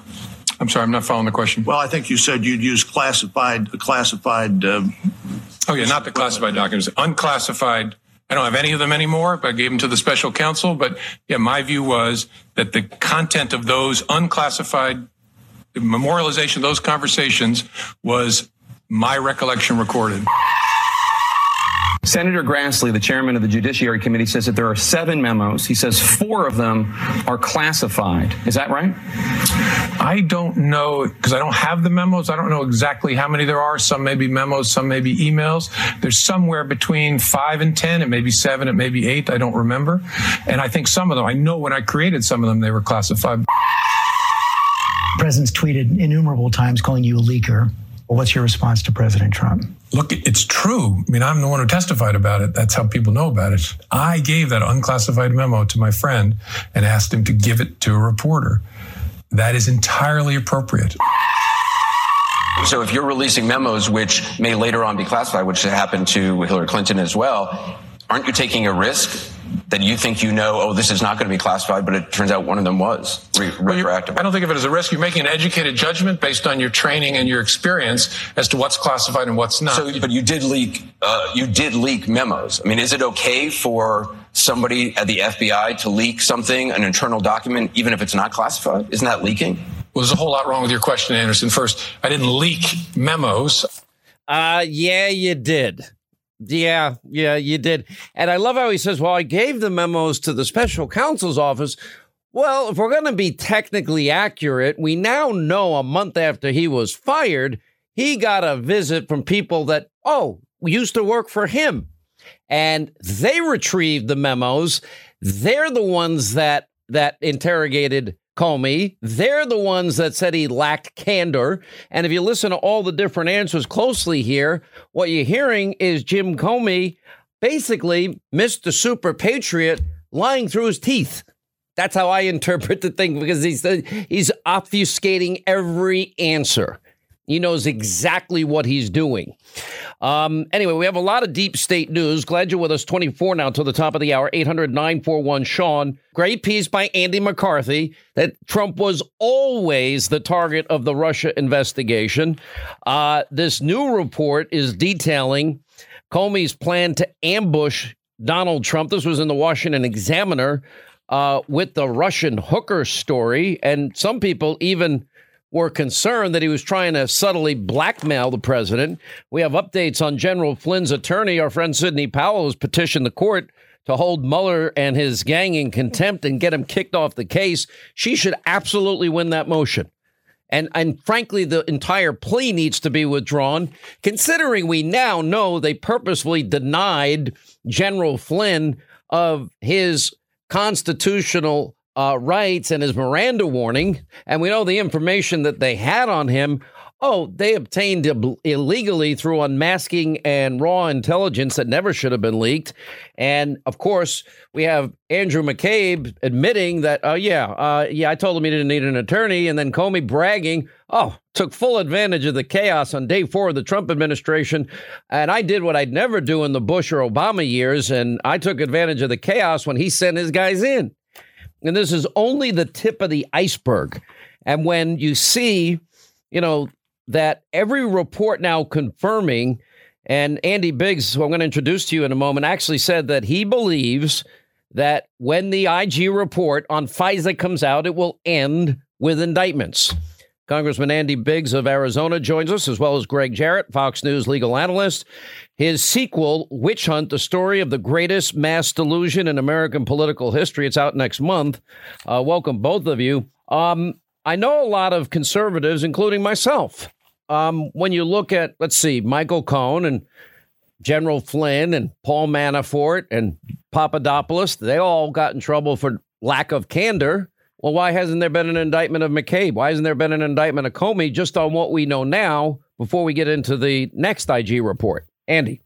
I'm sorry, I'm not following the question. Well, I think you said you'd use classified, classified. Uh, oh yeah, not the classified documents, unclassified. I don't have any of them anymore, but I gave them to the special counsel. But yeah, my view was that the content of those unclassified the memorialization of those conversations was my recollection recorded. Senator Grassley, the chairman of the Judiciary Committee, says that there are seven memos. He says four of them are classified. Is that right? I don't know because I don't have the memos. I don't know exactly how many there are. Some may be memos, some may be emails. There's somewhere between five and 10. It may be seven, it may be eight. I don't remember. And I think some of them, I know when I created some of them, they were classified president's tweeted innumerable times calling you a leaker. Well, what's your response to President Trump? Look, it's true. I mean, I'm the one who testified about it. That's how people know about it. I gave that unclassified memo to my friend and asked him to give it to a reporter. That is entirely appropriate. So if you're releasing memos which may later on be classified, which happened to Hillary Clinton as well, aren't you taking a risk that you think you know, oh, this is not going to be classified, but it turns out one of them was re- well, retroactive. I don't think of it as a risk. You're making an educated judgment based on your training and your experience as to what's classified and what's not. So, but you did leak, uh, you did leak memos. I mean, is it okay for somebody at the FBI to leak something, an internal document, even if it's not classified? Isn't that leaking? Well, there's a whole lot wrong with your question, Anderson. First, I didn't leak memos. Uh, yeah, you did. Yeah, yeah, you did. And I love how he says, Well, I gave the memos to the special counsel's office. Well, if we're going to be technically accurate, we now know a month after he was fired, he got a visit from people that, oh, used to work for him. And they retrieved the memos. They're the ones that that interrogated Comey. They're the ones that said he lacked candor. And if you listen to all the different answers closely here, what you're hearing is Jim Comey basically Mr. Super Patriot lying through his teeth. That's how I interpret the thing because he's he's obfuscating every answer. He knows exactly what he's doing. Um, anyway, we have a lot of deep state news. Glad you're with us 24 now till the top of the hour. 800 941 Sean. Great piece by Andy McCarthy that Trump was always the target of the Russia investigation. Uh, this new report is detailing Comey's plan to ambush Donald Trump. This was in the Washington Examiner uh, with the Russian hooker story. And some people even were concerned that he was trying to subtly blackmail the president. We have updates on General Flynn's attorney. Our friend Sidney Powell has petitioned the court to hold Mueller and his gang in contempt and get him kicked off the case. She should absolutely win that motion. And, and frankly, the entire plea needs to be withdrawn, considering we now know they purposefully denied General Flynn of his constitutional uh, rights and his Miranda warning, and we know the information that they had on him. Oh, they obtained Ill- illegally through unmasking and raw intelligence that never should have been leaked. And of course, we have Andrew McCabe admitting that, oh, uh, yeah, uh, yeah, I told him he didn't need an attorney. And then Comey bragging, oh, took full advantage of the chaos on day four of the Trump administration. And I did what I'd never do in the Bush or Obama years. And I took advantage of the chaos when he sent his guys in. And this is only the tip of the iceberg. And when you see, you know, that every report now confirming, and Andy Biggs, who I'm going to introduce to you in a moment, actually said that he believes that when the IG report on FISA comes out, it will end with indictments. Congressman Andy Biggs of Arizona joins us, as well as Gregg Jarrett, Fox News legal analyst. His sequel, Witch Hunt, the story of the greatest mass delusion in American political history. It's out next month. Uh, welcome, both of you. Um, I know a lot of conservatives, including myself. Um, when you look at, let's see, Michael Cohen and General Flynn and Paul Manafort and Papadopoulos, they all got in trouble for lack of candor. Well, why hasn't there been an indictment of McCabe? Why hasn't there been an indictment of Comey just on what we know now before we get into the next IG report? Andy.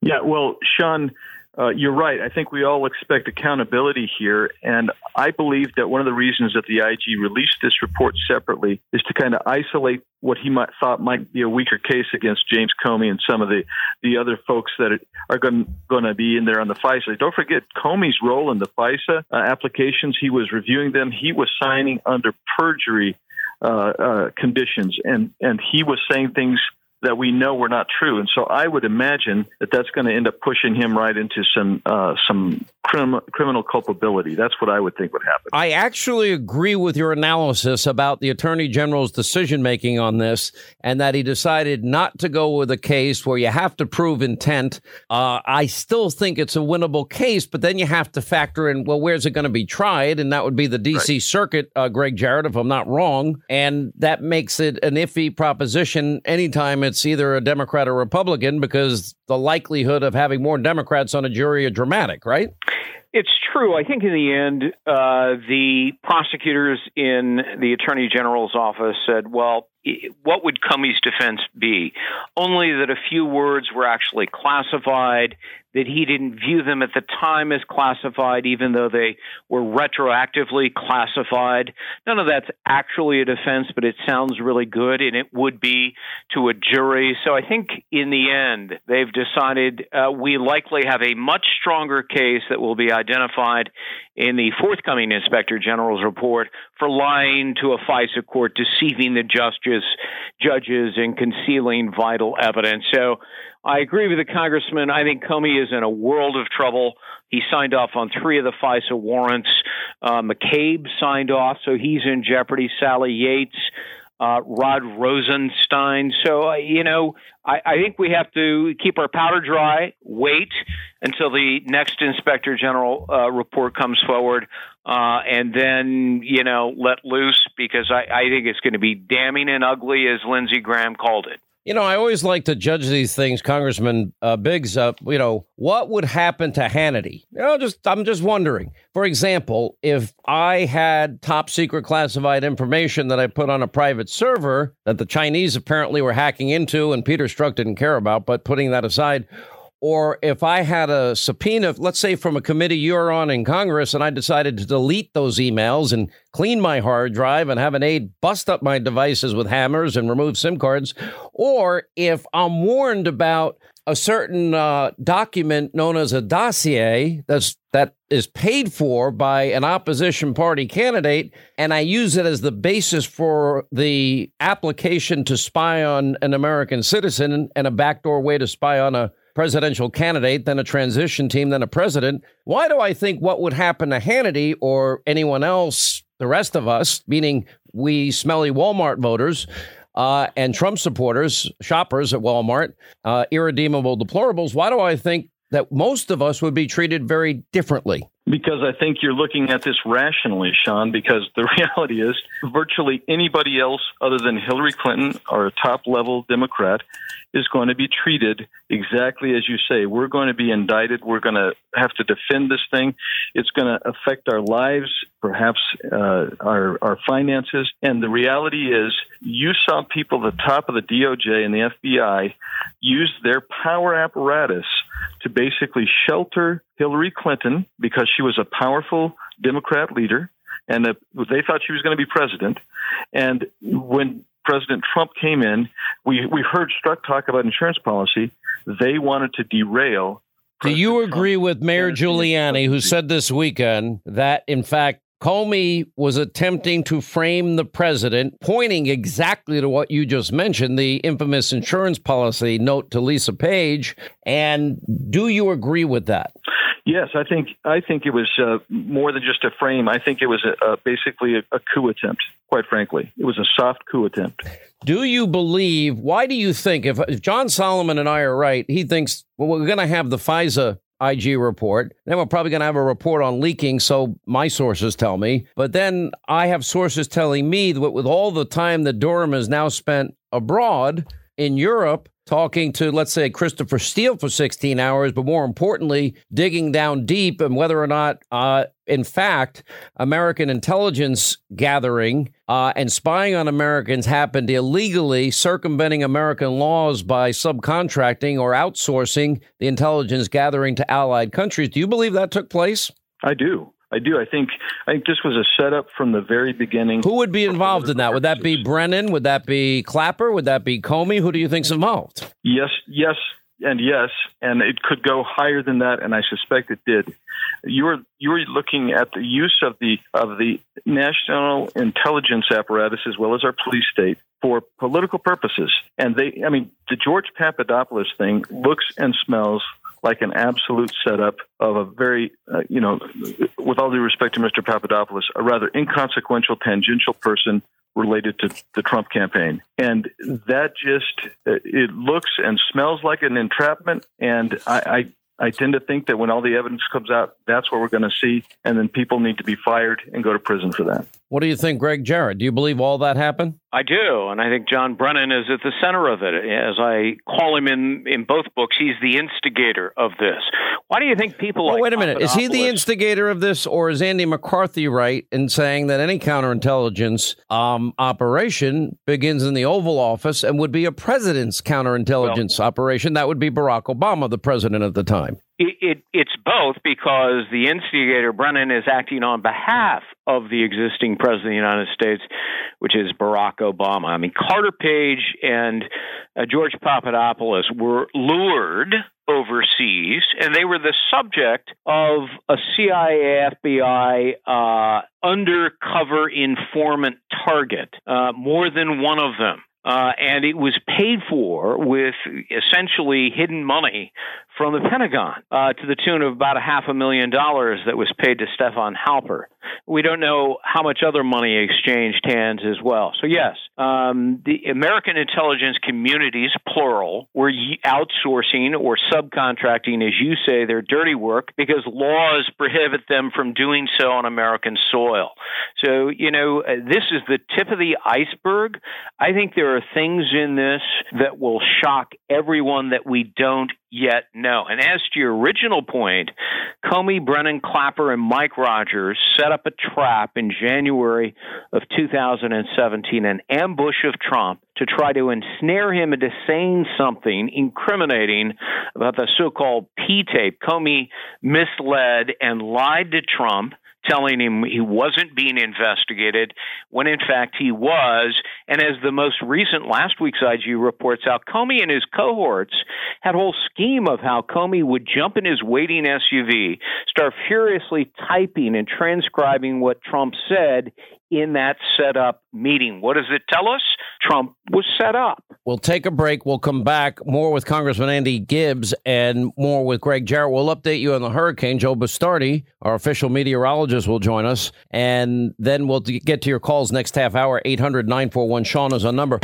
Yeah, well, Sean, uh, you're right. I think we all expect accountability here. And I believe that one of the reasons that the IG released this report separately is to kind of isolate what he might thought might be a weaker case against James Comey and some of the, the other folks that are going, going to be in there on the FISA. Don't forget Comey's role in the FISA uh, applications. He was reviewing them. He was signing under perjury uh, uh, conditions, and and he was saying things that we know were not true. And so I would imagine that that's going to end up pushing him right into some uh, some crim- criminal culpability. That's what I would think would happen. I actually agree with your analysis about the attorney general's decision making on this, and that he decided not to go with a case where you have to prove intent. Uh, I still think it's a winnable case, but then you have to factor in well, where's it going to be tried, and that would be the D.C. Right. Circuit, uh, Gregg Jarrett, if I'm not wrong, and that makes it an iffy proposition anytime it's either a Democrat or Republican because the likelihood of having more Democrats on a jury are dramatic, right? It's true. I think in the end, uh, the prosecutors in the Attorney General's office said, well, what would Comey's defense be? Only that a few words were actually classified, that he didn't view them at the time as classified, even though they were retroactively classified. None of that's actually a defense, but it sounds really good, and it would be to a jury. So I think in the end, they've decided uh, we likely have a much stronger case that will be identified in the forthcoming Inspector General's report for lying to a FISA court, deceiving the justice, judges, and concealing vital evidence. So I agree with the congressman. I think Comey is in a world of trouble. He signed off on three of the FISA warrants. Uh, McCabe signed off, so he's in jeopardy. Sally Yates, uh, Rod Rosenstein. So, uh, you know, I, I, think we have to keep our powder dry, wait until the next Inspector General uh, report comes forward, uh, and then, you know, let loose because I, I think it's going to be damning and ugly, as Lindsey Graham called it. You know, I always like to judge these things, Congressman uh, Biggs. Uh, you know, what would happen to Hannity? You know, just I'm just wondering. For example, if I had top secret classified information that I put on a private server that the Chinese apparently were hacking into, and Peter Strzok didn't care about, but putting that aside, or if I had a subpoena, let's say from a committee you're on in Congress, and I decided to delete those emails and clean my hard drive and have an aide bust up my devices with hammers and remove SIM cards, or if I'm warned about a certain uh, document known as a dossier that's that is paid for by an opposition party candidate, and I use it as the basis for the application to spy on an American citizen and a backdoor way to spy on a presidential candidate, then a transition team, then a president. Why do I think what would happen to Hannity or anyone else, the rest of us, meaning we smelly Walmart voters, uh, and Trump supporters, shoppers at Walmart, uh, irredeemable deplorables, why do I think that most of us would be treated very differently? Because I think you're looking at this rationally, Sean, because the reality is virtually anybody else other than Hillary Clinton or a top level Democrat is going to be treated exactly as you say. We're going to be indicted. We're going to have to defend this thing. It's going to affect our lives, perhaps uh, our, our finances. And the reality is, you saw people at the top of the DOJ and the FBI use their power apparatus to basically shelter Hillary Clinton because she was a powerful Democrat leader and they thought she was going to be president. And when President Trump came in, we, we heard Strzok talk about insurance policy. They wanted to derail. Do you agree Trump. with Mayor Giuliani, who said this weekend that, in fact, Comey was attempting to frame the president, pointing exactly to what you just mentioned, the infamous insurance policy note to Lisa Page. And do you agree with that? Yes, I think I think it was uh, more than just a frame. I think it was a, a basically a, a coup attempt. Quite frankly, it was a soft coup attempt. Do you believe? Why do you think if, if John Solomon and I are right, he thinks well, we're going to have the FISA IG report. Then we're probably going to have a report on leaking, so my sources tell me. But then I have sources telling me that with all the time that Durham has now spent abroad in Europe, talking to, let's say, Christopher Steele for 16 hours, but more importantly, digging down deep and whether or not, uh, in fact, American intelligence gathering uh, and spying on Americans happened illegally, circumventing American laws by subcontracting or outsourcing the intelligence gathering to allied countries. Do you believe that took place? I do. I do. I think I think this was a setup from the very beginning. Who would be involved in that? Would that be Brennan? Would that be Clapper? Would that be Comey? Who do you think's involved? Yes, yes, and yes, and it could go higher than that, and I suspect it did. You're you're looking at the use of the of the national intelligence apparatus as well as our police state for political purposes, and they. I mean, the George Papadopoulos thing looks and smells like an absolute setup of a very, uh, you know, with all due respect to Mr. Papadopoulos, a rather inconsequential, tangential person related to the Trump campaign. And that just, uh, it looks and smells like an entrapment. And I, I I tend to think that when all the evidence comes out, that's what we're going to see, and then people need to be fired and go to prison for that. What do you think, Gregg Jarrett? Do you believe all that happened? I do, and I think John Brennan is at the center of it. As I call him in in both books, he's the instigator of this. Why do you think people? Well, like wait a minute. Is he the instigator of this, or is Andy McCarthy right in saying that any counterintelligence um, operation begins in the Oval Office and would be a president's counterintelligence well, operation? That would be Barack Obama, the president at the time. It, it, it's both because the instigator, Brennan, is acting on behalf of the existing president of the United States, which is Barack Obama. I mean, Carter Page and uh, George Papadopoulos were lured overseas, and they were the subject of a CIA FBI uh, undercover informant target, uh, more than one of them. Uh, and it was paid for with essentially hidden money from the Pentagon uh, to the tune of about a half a million dollars that was paid to Stefan Halper. We don't know how much other money exchanged hands as well. So, yes, um, the American intelligence communities, plural, were outsourcing or subcontracting, as you say, their dirty work because laws prohibit them from doing so on American soil. So, you know, uh, this is the tip of the iceberg. I think there there are things in this that will shock everyone that we don't yet no. And as to your original point, Comey, Brennan Clapper, and Mike Rogers set up a trap in January of 2017, an ambush of Trump to try to ensnare him into saying something incriminating about the so called P tape. Comey misled and lied to Trump telling him he wasn't being investigated when in fact he was. And as the most recent last week's IG reports out, Comey and his cohorts had a whole scheme of how Comey would jump in his waiting SUV, start furiously typing and transcribing what Trump said in that set up meeting. What does it tell us? Trump was set up. We'll take a break. We'll come back more with Congressman Andy Gibbs and more with Gregg Jarrett. We'll update you on the hurricane. Joe Bastardi, our official meteorologist, will join us. And then we'll get to your calls next half hour. 800 941 Sean is a number.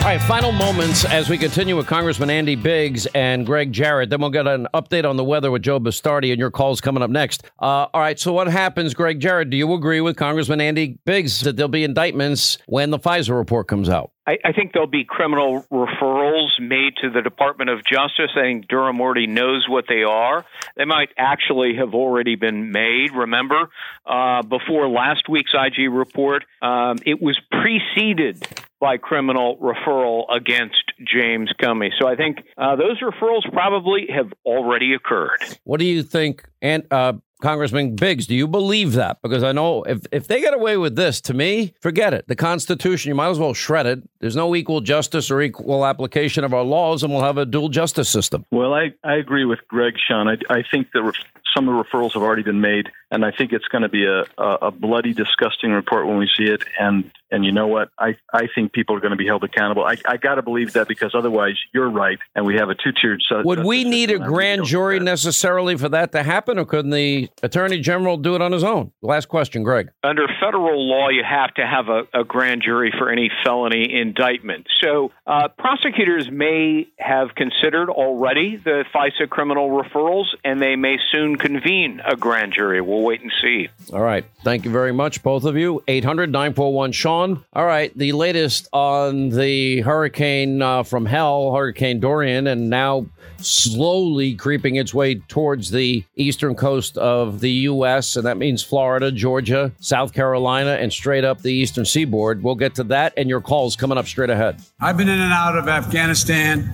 All right, final moments as we continue with Congressman Andy Biggs and Gregg Jarrett. Then we'll get an update on the weather with Joe Bastardi and your calls coming up next. Uh, all right, so what happens, Gregg Jarrett? Do you agree with Congressman Andy Biggs that there'll be indictments when the FISA report comes out? I, I, think there'll be criminal referrals made to the Department of Justice. I think Durham already knows what they are. They might actually have already been made. Remember, uh, before last week's IG report, um, it was preceded by criminal referral against James Comey. So I think uh, those referrals probably have already occurred. What do you think, and uh, Congressman Biggs, do you believe that? Because I know if, if they get away with this, to me, forget it. The Constitution, you might as well shred it. There's no equal justice or equal application of our laws, and we'll have a dual justice system. Well, I, I agree with Greg, Sean. I, I think that some of the referrals have already been made, and I think it's going to be a, a, a bloody, disgusting report when we see it. And and you know what? I, I think people are going to be held accountable. I, I got to believe that because otherwise, you're right, and we have a two tiered. Would we need a grand jury necessarily for that to happen, or could the attorney general do it on his own? Last question, Gregg. Under federal law, you have to have a, a grand jury for any felony indictment. So uh, prosecutors may have considered already the FISA criminal referrals, and they may soon convene a grand jury. We'll wait and see. All right. Thank you very much, both of you. 800 941 Sean. All right, the latest on the hurricane uh, from hell, Hurricane Dorian, and now slowly creeping its way towards the eastern coast of the U.S., and that means Florida, Georgia, South Carolina, and straight up the eastern seaboard. We'll get to that and your calls coming up straight ahead. I've been in and out of Afghanistan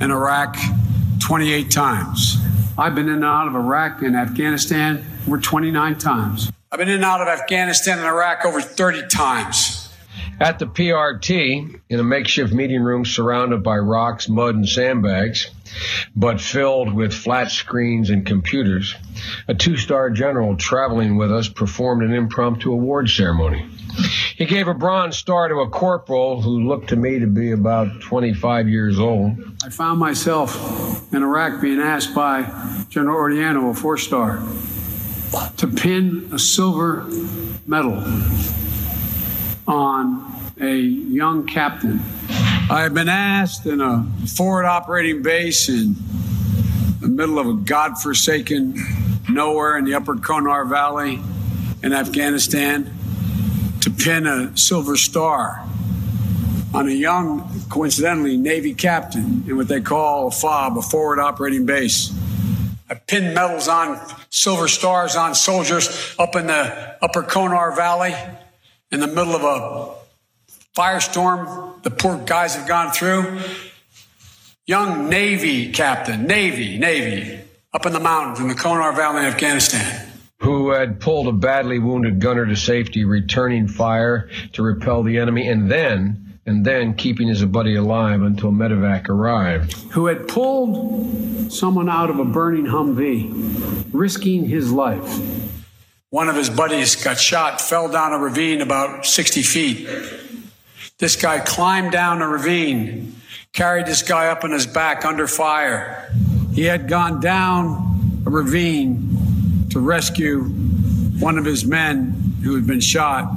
and Iraq 28 times. I've been in and out of Iraq and Afghanistan over 29 times. I've been in and out of Afghanistan and Iraq over 30 times. At the PRT, in a makeshift meeting room surrounded by rocks, mud, and sandbags, but filled with flat screens and computers, a two star general traveling with us performed an impromptu award ceremony. He gave a bronze star to a corporal who looked to me to be about 25 years old. I found myself in Iraq being asked by General Odierno, a four star, to pin a silver medal on a young captain. I have been asked in a forward operating base in the middle of a godforsaken nowhere in the upper Konar Valley in Afghanistan to pin a silver star on a young, coincidentally, Navy captain in what they call a FOB, a forward operating base. I pinned medals on silver stars on soldiers up in the upper Konar Valley in the middle of a firestorm the poor guys have gone through. Young Navy captain, Navy, Navy, up in the mountains in the Konar Valley in Afghanistan. Who had pulled a badly wounded gunner to safety, returning fire to repel the enemy, and then and then keeping his buddy alive until medevac arrived. Who had pulled someone out of a burning Humvee, risking his life. One of his buddies got shot, fell down a ravine about 60 feet. This guy climbed down a ravine, carried this guy up on his back under fire. He had gone down a ravine to rescue one of his men who had been shot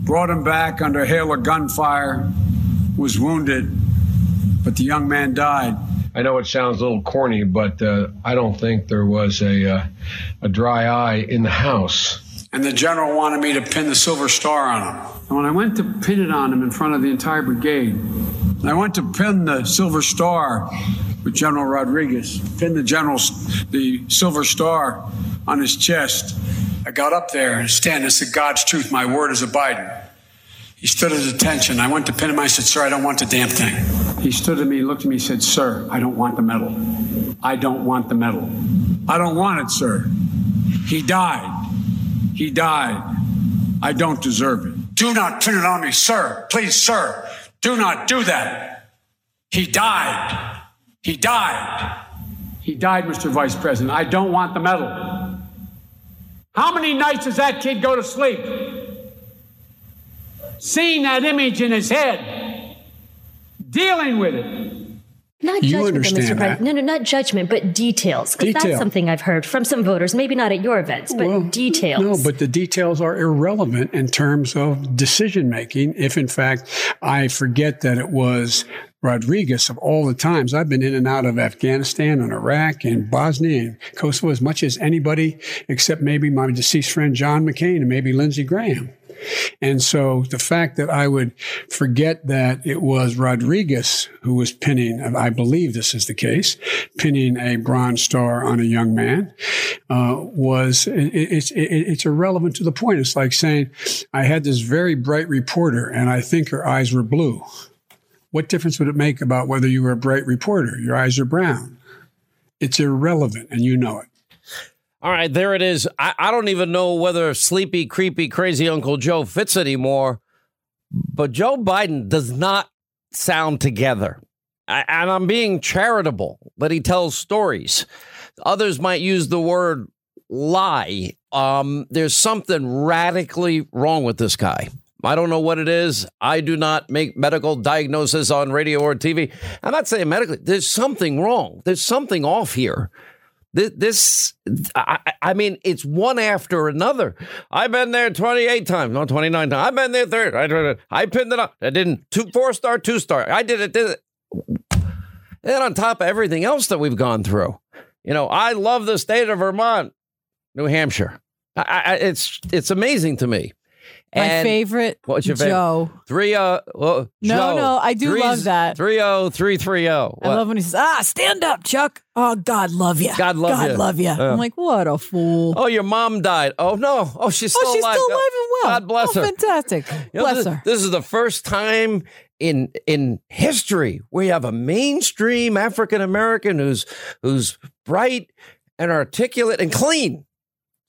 brought him back under hail of gunfire, was wounded, but the young man died. I know it sounds a little corny, but uh, I don't think there was a uh, a dry eye in the house. and the general wanted me to pin the silver star on him. And when I went to pin it on him in front of the entire brigade, I went to pin the silver star with General Rodriguez, pinned the general's the silver star on his chest. I got up there and stand and said, God's truth, my word is abiding. He stood at attention. I went to pin him. I said, Sir, I don't want the damn thing. He stood at me, looked at me, said, Sir, I don't want the medal. I don't want the medal. I don't want it, sir. He died. He died. I don't deserve it. Do not pin it on me, sir. Please, sir. Do not do that. He died. He died. He died, Mr. Vice President. I don't want the medal. How many nights does that kid go to sleep? Seeing that image in his head, dealing with it. Not You judgment, though, understand Mr. President. No, no, not judgment, but details. Because that's something I've heard from some voters, maybe not at your events, but details. No, but the details are irrelevant in terms of decision making. If in fact I forget that it was Rodriguez of all the times I've been in and out of Afghanistan and Iraq and Bosnia and Kosovo as much as anybody except maybe my deceased friend John McCain and maybe Lindsey Graham. And so the fact that I would forget that it was Rodriguez who was pinning, I believe this is the case, pinning a bronze star on a young man, uh, was it, it's it, it's irrelevant to the point. It's like saying I had this very bright reporter and I think her eyes were blue. What difference would it make about whether you were a bright reporter? Your eyes are brown. It's irrelevant, and you know it. All right, there it is. I, I don't even know whether sleepy, creepy, crazy Uncle Joe fits anymore, but Joe Biden does not sound together. I, and I'm being charitable, but he tells stories. Others might use the word lie. Um, there's something radically wrong with this guy. I don't know what it is. I do not make medical diagnosis on radio or TV. I'm not saying medically. There's something wrong. There's something off here. This, I, I mean, it's one after another. I've been there 28 times, not 29 times. I've been there 30. I, I pinned it up. I didn't. Two, four star, two star. I did it, did it. And on top of everything else that we've gone through, you know, I love the state of Vermont, New Hampshire. I, I, it's it's amazing to me. My And- favorite, What's your favorite? Joe. Three uh. Well, No, Joe. no, I do Three's- love that. Three oh three three oh. I love when he says, "Ah, stand up, Chuck." Oh, God love you. God love you. God you. love you. Yeah. I'm like, what a fool. Oh, your mom died. Oh no. Oh, she's still oh, she's alive. still alive and well. God bless oh, her. Fantastic. You know, bless this, her. This is the first time in in history we have a mainstream African American who's who's bright and articulate and clean.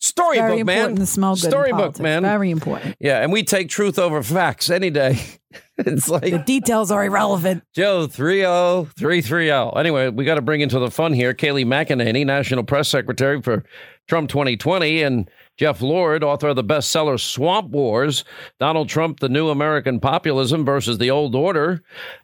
Storybook, Very man. important to smell good Storybook, politics. man. Very important. Yeah, and we take truth over facts any day. it's like The details are irrelevant. Joe 30330. Anyway, we got to bring into the fun here Kayleigh McEnany, National Press Secretary for Trump 2020, and Jeff Lord, author of the bestseller Swamp Wars Donald Trump, the New American Populism versus the Old Order.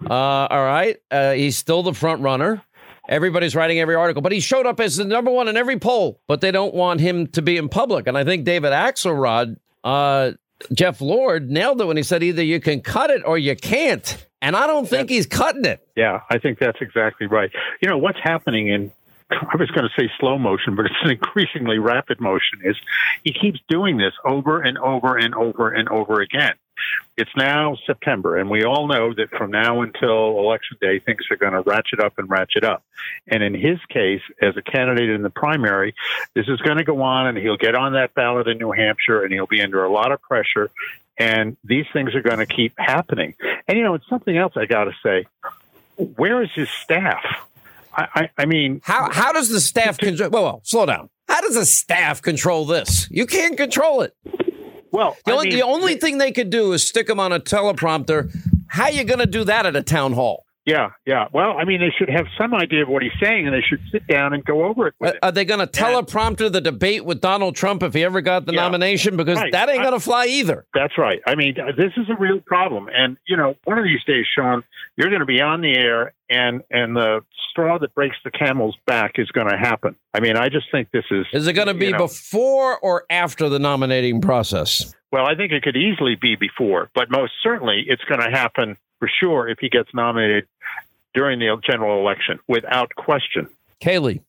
Uh, all right. Uh, he's still the front runner. Everybody's writing every article, but he showed up as the number one in every poll, but they don't want him to be in public. And I think David Axelrod, uh, Jeff Lord nailed it when he said either you can cut it or you can't. And I don't think he's cutting it. Yeah, I think that's exactly right. You know, what's happening in, I was going to say slow motion, but it's an increasingly rapid motion, is he keeps doing this over and over and over and over again. It's now September, and we all know that from now until election day, things are going to ratchet up and ratchet up. And in his case, as a candidate in the primary, this is going to go on, and he'll get on that ballot in New Hampshire, and he'll be under a lot of pressure. And these things are going to keep happening. And, you know, it's something else I got to say. Where is his staff? I, I, I mean, how how does the staff control? Well, well, slow down. How does the staff control this? You can't control it. Well, the only, mean- the only thing they could do is stick them on a teleprompter. How you going to do that at a town hall? Yeah, yeah. Well, I mean, they should have some idea of what he's saying, and they should sit down and go over it. With uh, Are they going to teleprompter the debate with Donald Trump if he ever got the Yeah. nomination? Because Right. that ain't going to fly either. That's right. I mean, uh, this is a real problem, and you know, one of these days, Sean, you're going to be on the air, and and the straw that breaks the camel's back is going to happen. I mean, I just think this is. Is it going to be you know, before or after the nominating process? Well, I think it could easily be before, but most certainly it's going to happen for sure if he gets nominated during the general election, without question. Kayleigh.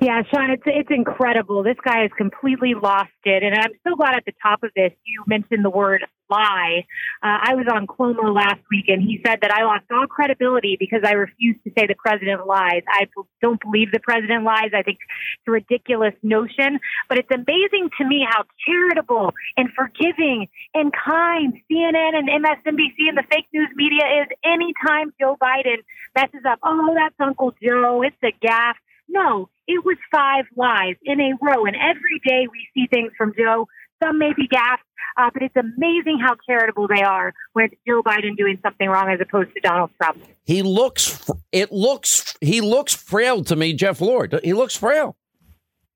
Yeah, Sean, it's it's incredible. This guy has completely lost it, and I'm so glad at the top of this you mentioned the word lie. Uh, I was on Cuomo last week, and he said that I lost all credibility because I refused to say the president lies. I don't believe the president lies. I think it's a ridiculous notion, but it's amazing to me how charitable and forgiving and kind CNN and MSNBC and the fake news media is. Anytime Joe Biden messes up, oh, that's Uncle Joe. It's a gaffe. No, it was five lies in a row. And every day we see things from Joe. Some may be gaffes, uh, but it's amazing how charitable they are when it's Joe Biden doing something wrong as opposed to Donald Trump. He looks, it looks, he looks frail to me, Jeff Lord. He looks frail.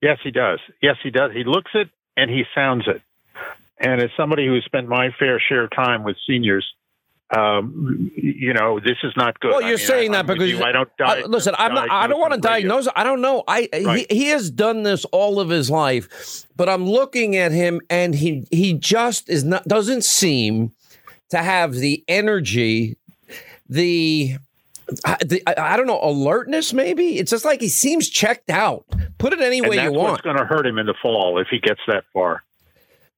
Yes, he does. Yes, he does. He looks it and he sounds it. And as somebody who spent my fair share of time with seniors, um, you know, this is not good. Well, you're I mean, saying I, that because you, I don't. I, listen, I'm not, I don't want to diagnose. I don't know. I Right. he, he has done this all of his life, but I'm looking at him, and he he just is not doesn't seem to have the energy, the. I- the, I don't know alertness. Maybe it's just like he seems checked out. Put it any and way you what's want. going to hurt him in the fall if he gets that far.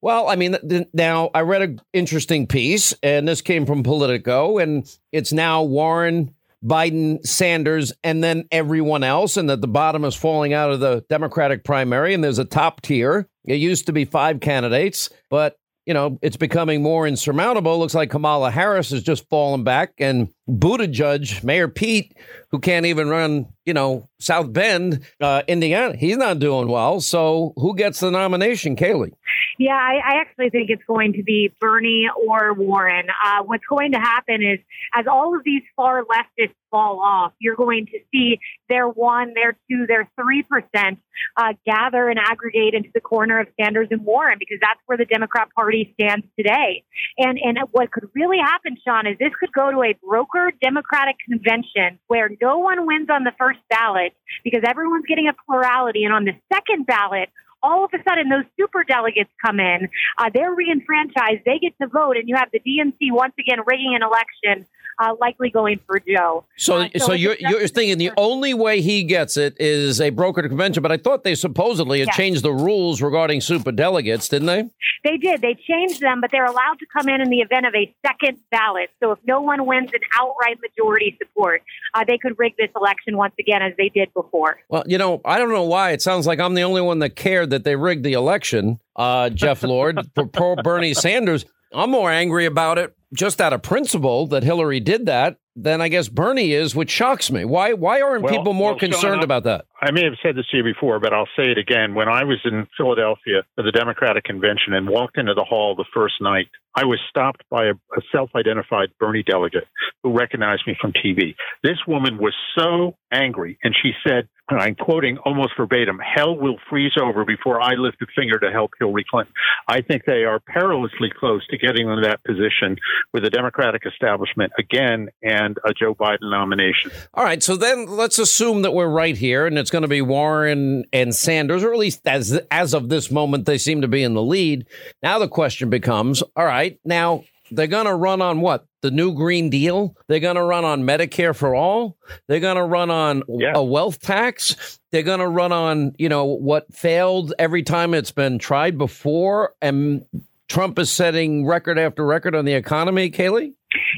Well, I mean, th- now I read an interesting piece, and this came from Politico, and it's now Warren, Biden, Sanders, and then everyone else, and that the bottom is falling out of the Democratic primary, and there's a top tier. It used to be five candidates, but you know it's becoming more insurmountable. Looks like Kamala Harris has just fallen back, and Buttigieg, Mayor Pete, who can't even run, you know, South Bend, uh, Indiana, he's not doing well. So who gets the nomination, Kayleigh? Yeah, I, I actually think it's going to be Bernie or Warren. Uh, what's going to happen is, as all of these far leftists fall off, you're going to see their one, their two, their three percent uh, gather and aggregate into the corner of Sanders and Warren because that's where the Democrat Party stands today. And and what could really happen, Sean, is this could go to a broker Democratic convention where no one wins on the first ballot because everyone's getting a plurality, and on the second ballot all of a sudden those super delegates come in. Uh, they're reenfranchised. They get to vote, and you have the DNC once again rigging an election, uh, likely going for Joe. So, Uh, so, it's you're you're thinking the only way he gets it is a brokered convention, but I thought they supposedly had Yes. changed the rules regarding super delegates, didn't they? They did. They changed them, but they're allowed to come in in the event of a second ballot. So if no one wins an outright majority support, uh, they could rig this election once again as they did before. Well, you know, I don't know why. It sounds like I'm the only one that cared that they rigged the election. Uh, Jeff Lord for poor Bernie Sanders. I'm more angry about it just out of principle that Hillary did that than I guess Bernie is, which shocks me. Why? Why aren't Well- people more well, concerned I- about that? I may have said this to you before, but I'll say it again. When I was in Philadelphia for the Democratic convention and walked into the hall the first night, I was stopped by a, a self identified Bernie delegate who recognized me from TV. This woman was so angry, and she said, and I'm quoting almost verbatim, hell will freeze over before I lift a finger to help Hillary Clinton. I think they are perilously close to getting in that position with the Democratic establishment again and a Joe Biden nomination. All right, so then let's assume that we're right here, and it's going to be Warren and Sanders, or at least as as of this moment, they seem to be in the lead. Now the question becomes: All right, now they're going to run on what? The new Green Deal? They're going to run on Medicare for all? They're going to run on a wealth tax? They're going to run on you know what failed every time it's been tried before, and Trump is setting record after record on the economy. Kayleigh.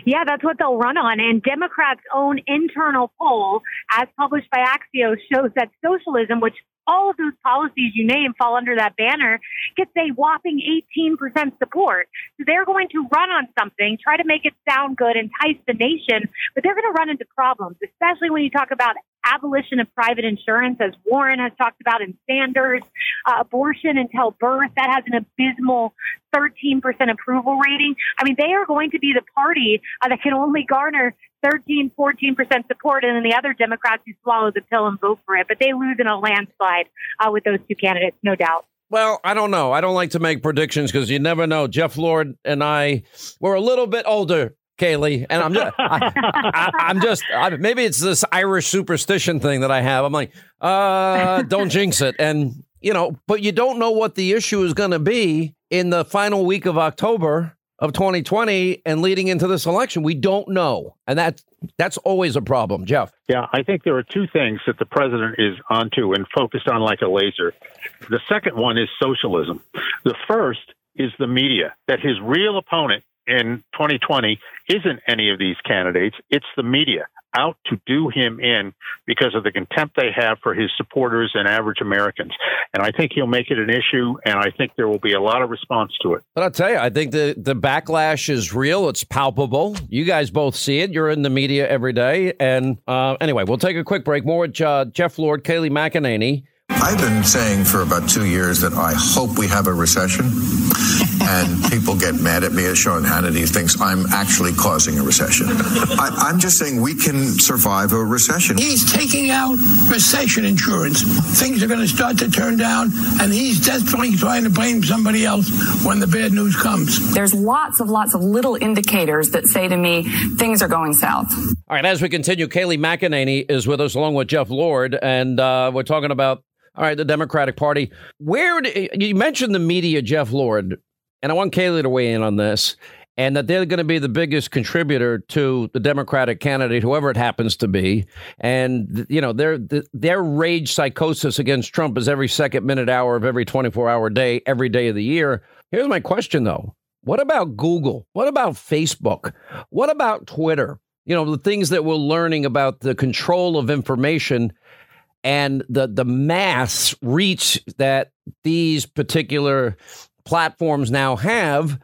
Yeah, that's what they'll run on. And Democrats' own internal poll, as published by Axios, shows that socialism, which all of those policies you name fall under that banner, gets a whopping 18% support. So they're going to run on something, try to make it sound good, entice the nation, but they're going to run into problems, especially when you talk about abolition of private insurance, as Warren has talked about in Sanders, uh, abortion until birth, that has an abysmal 13% approval rating. I mean, they are going to be the party uh, that can only garner 13, 14% support, and then the other Democrats who swallow the pill and vote for it. But they lose in a landslide uh, with those two candidates, no doubt. Well, I don't know. I don't like to make predictions because you never know. Jeff Lord and I were a little bit older, Kayleigh, and I'm just, I, I'm just I, maybe it's this Irish superstition thing that I have. I'm like, uh, don't jinx it, and you know, but you don't know what the issue is going to be in the final week of October. Of 2020 and leading into this election? We don't know. And that that's always a problem, Jeff. Yeah, I think there are two things that the president is onto and focused on like a laser. The second one is socialism. The first is the media, that his real opponent in 2020 isn't any of these candidates, it's the media out to do him in because of the contempt they have for his supporters and average Americans. And I think he'll make it an issue, and I think there will be a lot of response to it. But I'll tell you, I think the, the backlash is real. It's palpable. You guys both see it. You're in the media every day. And uh, anyway, we'll take a quick break. More with uh, Jeff Lord, Kayleigh McEnany. I've been saying for about two years that I hope we have a recession. And people get mad at me as Sean Hannity thinks I'm actually causing a recession. I, am just saying we can survive a recession. He's taking out recession insurance. Things are going to start to turn down, and he's desperately trying to blame somebody else when the bad news comes. There's lots of lots of little indicators that say to me things are going south. All right, as we continue, Kayleigh McEnany is with us along with Jeff Lord, and uh, we're talking about all right, the Democratic Party. Where you mentioned the media, Jeff Lord, and I want Kayleigh to weigh in on this, and that they're going to be the biggest contributor to the Democratic candidate, whoever it happens to be. And you know, their their rage psychosis against Trump is every second, minute, hour of every twenty four hour day, every day of the year. Here's my question, though: What about Google? What about Facebook? What about Twitter? You know, the things that we're learning about the control of information and the the mass reach that these particular platforms now have,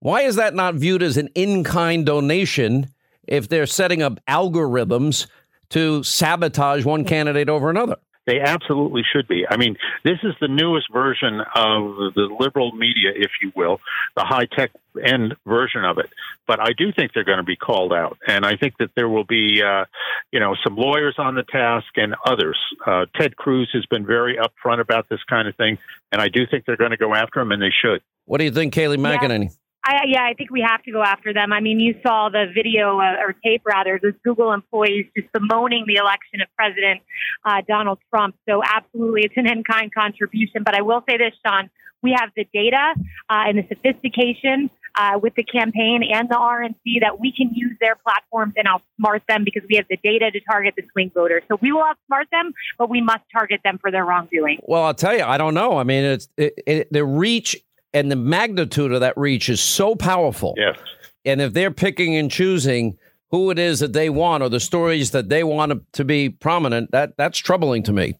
why is that not viewed as an in-kind donation if they're setting up algorithms to sabotage one mm. candidate over another? They absolutely should be. I mean, this is the newest version of the liberal media, if you will, the high tech end version of it. But I do think they're going to be called out, and I think that there will be, uh, you know, some lawyers on the task and others. Uh, Ted Cruz has been very upfront about this kind of thing, and I do think they're going to go after him, and they should. What do you think, Kayleigh McEnany? Yeah. I, yeah, I think we have to go after them. I mean, you saw the video uh, or tape rather, the Google employees just bemoaning the election of President uh, Donald Trump. So absolutely, it's an in-kind contribution. But I will say this, Sean, we have the data uh, and the sophistication uh, with the campaign and the RNC that we can use their platforms and outsmart them because we have the data to target the swing voters. So we will outsmart them, but we must target them for their wrongdoing. Well, I'll tell you, I don't know. I mean, it's it, it, the reach and the magnitude of that reach is so powerful. Yes. And if they're picking and choosing who it is that they want or the stories that they want to be prominent, that that's troubling to me.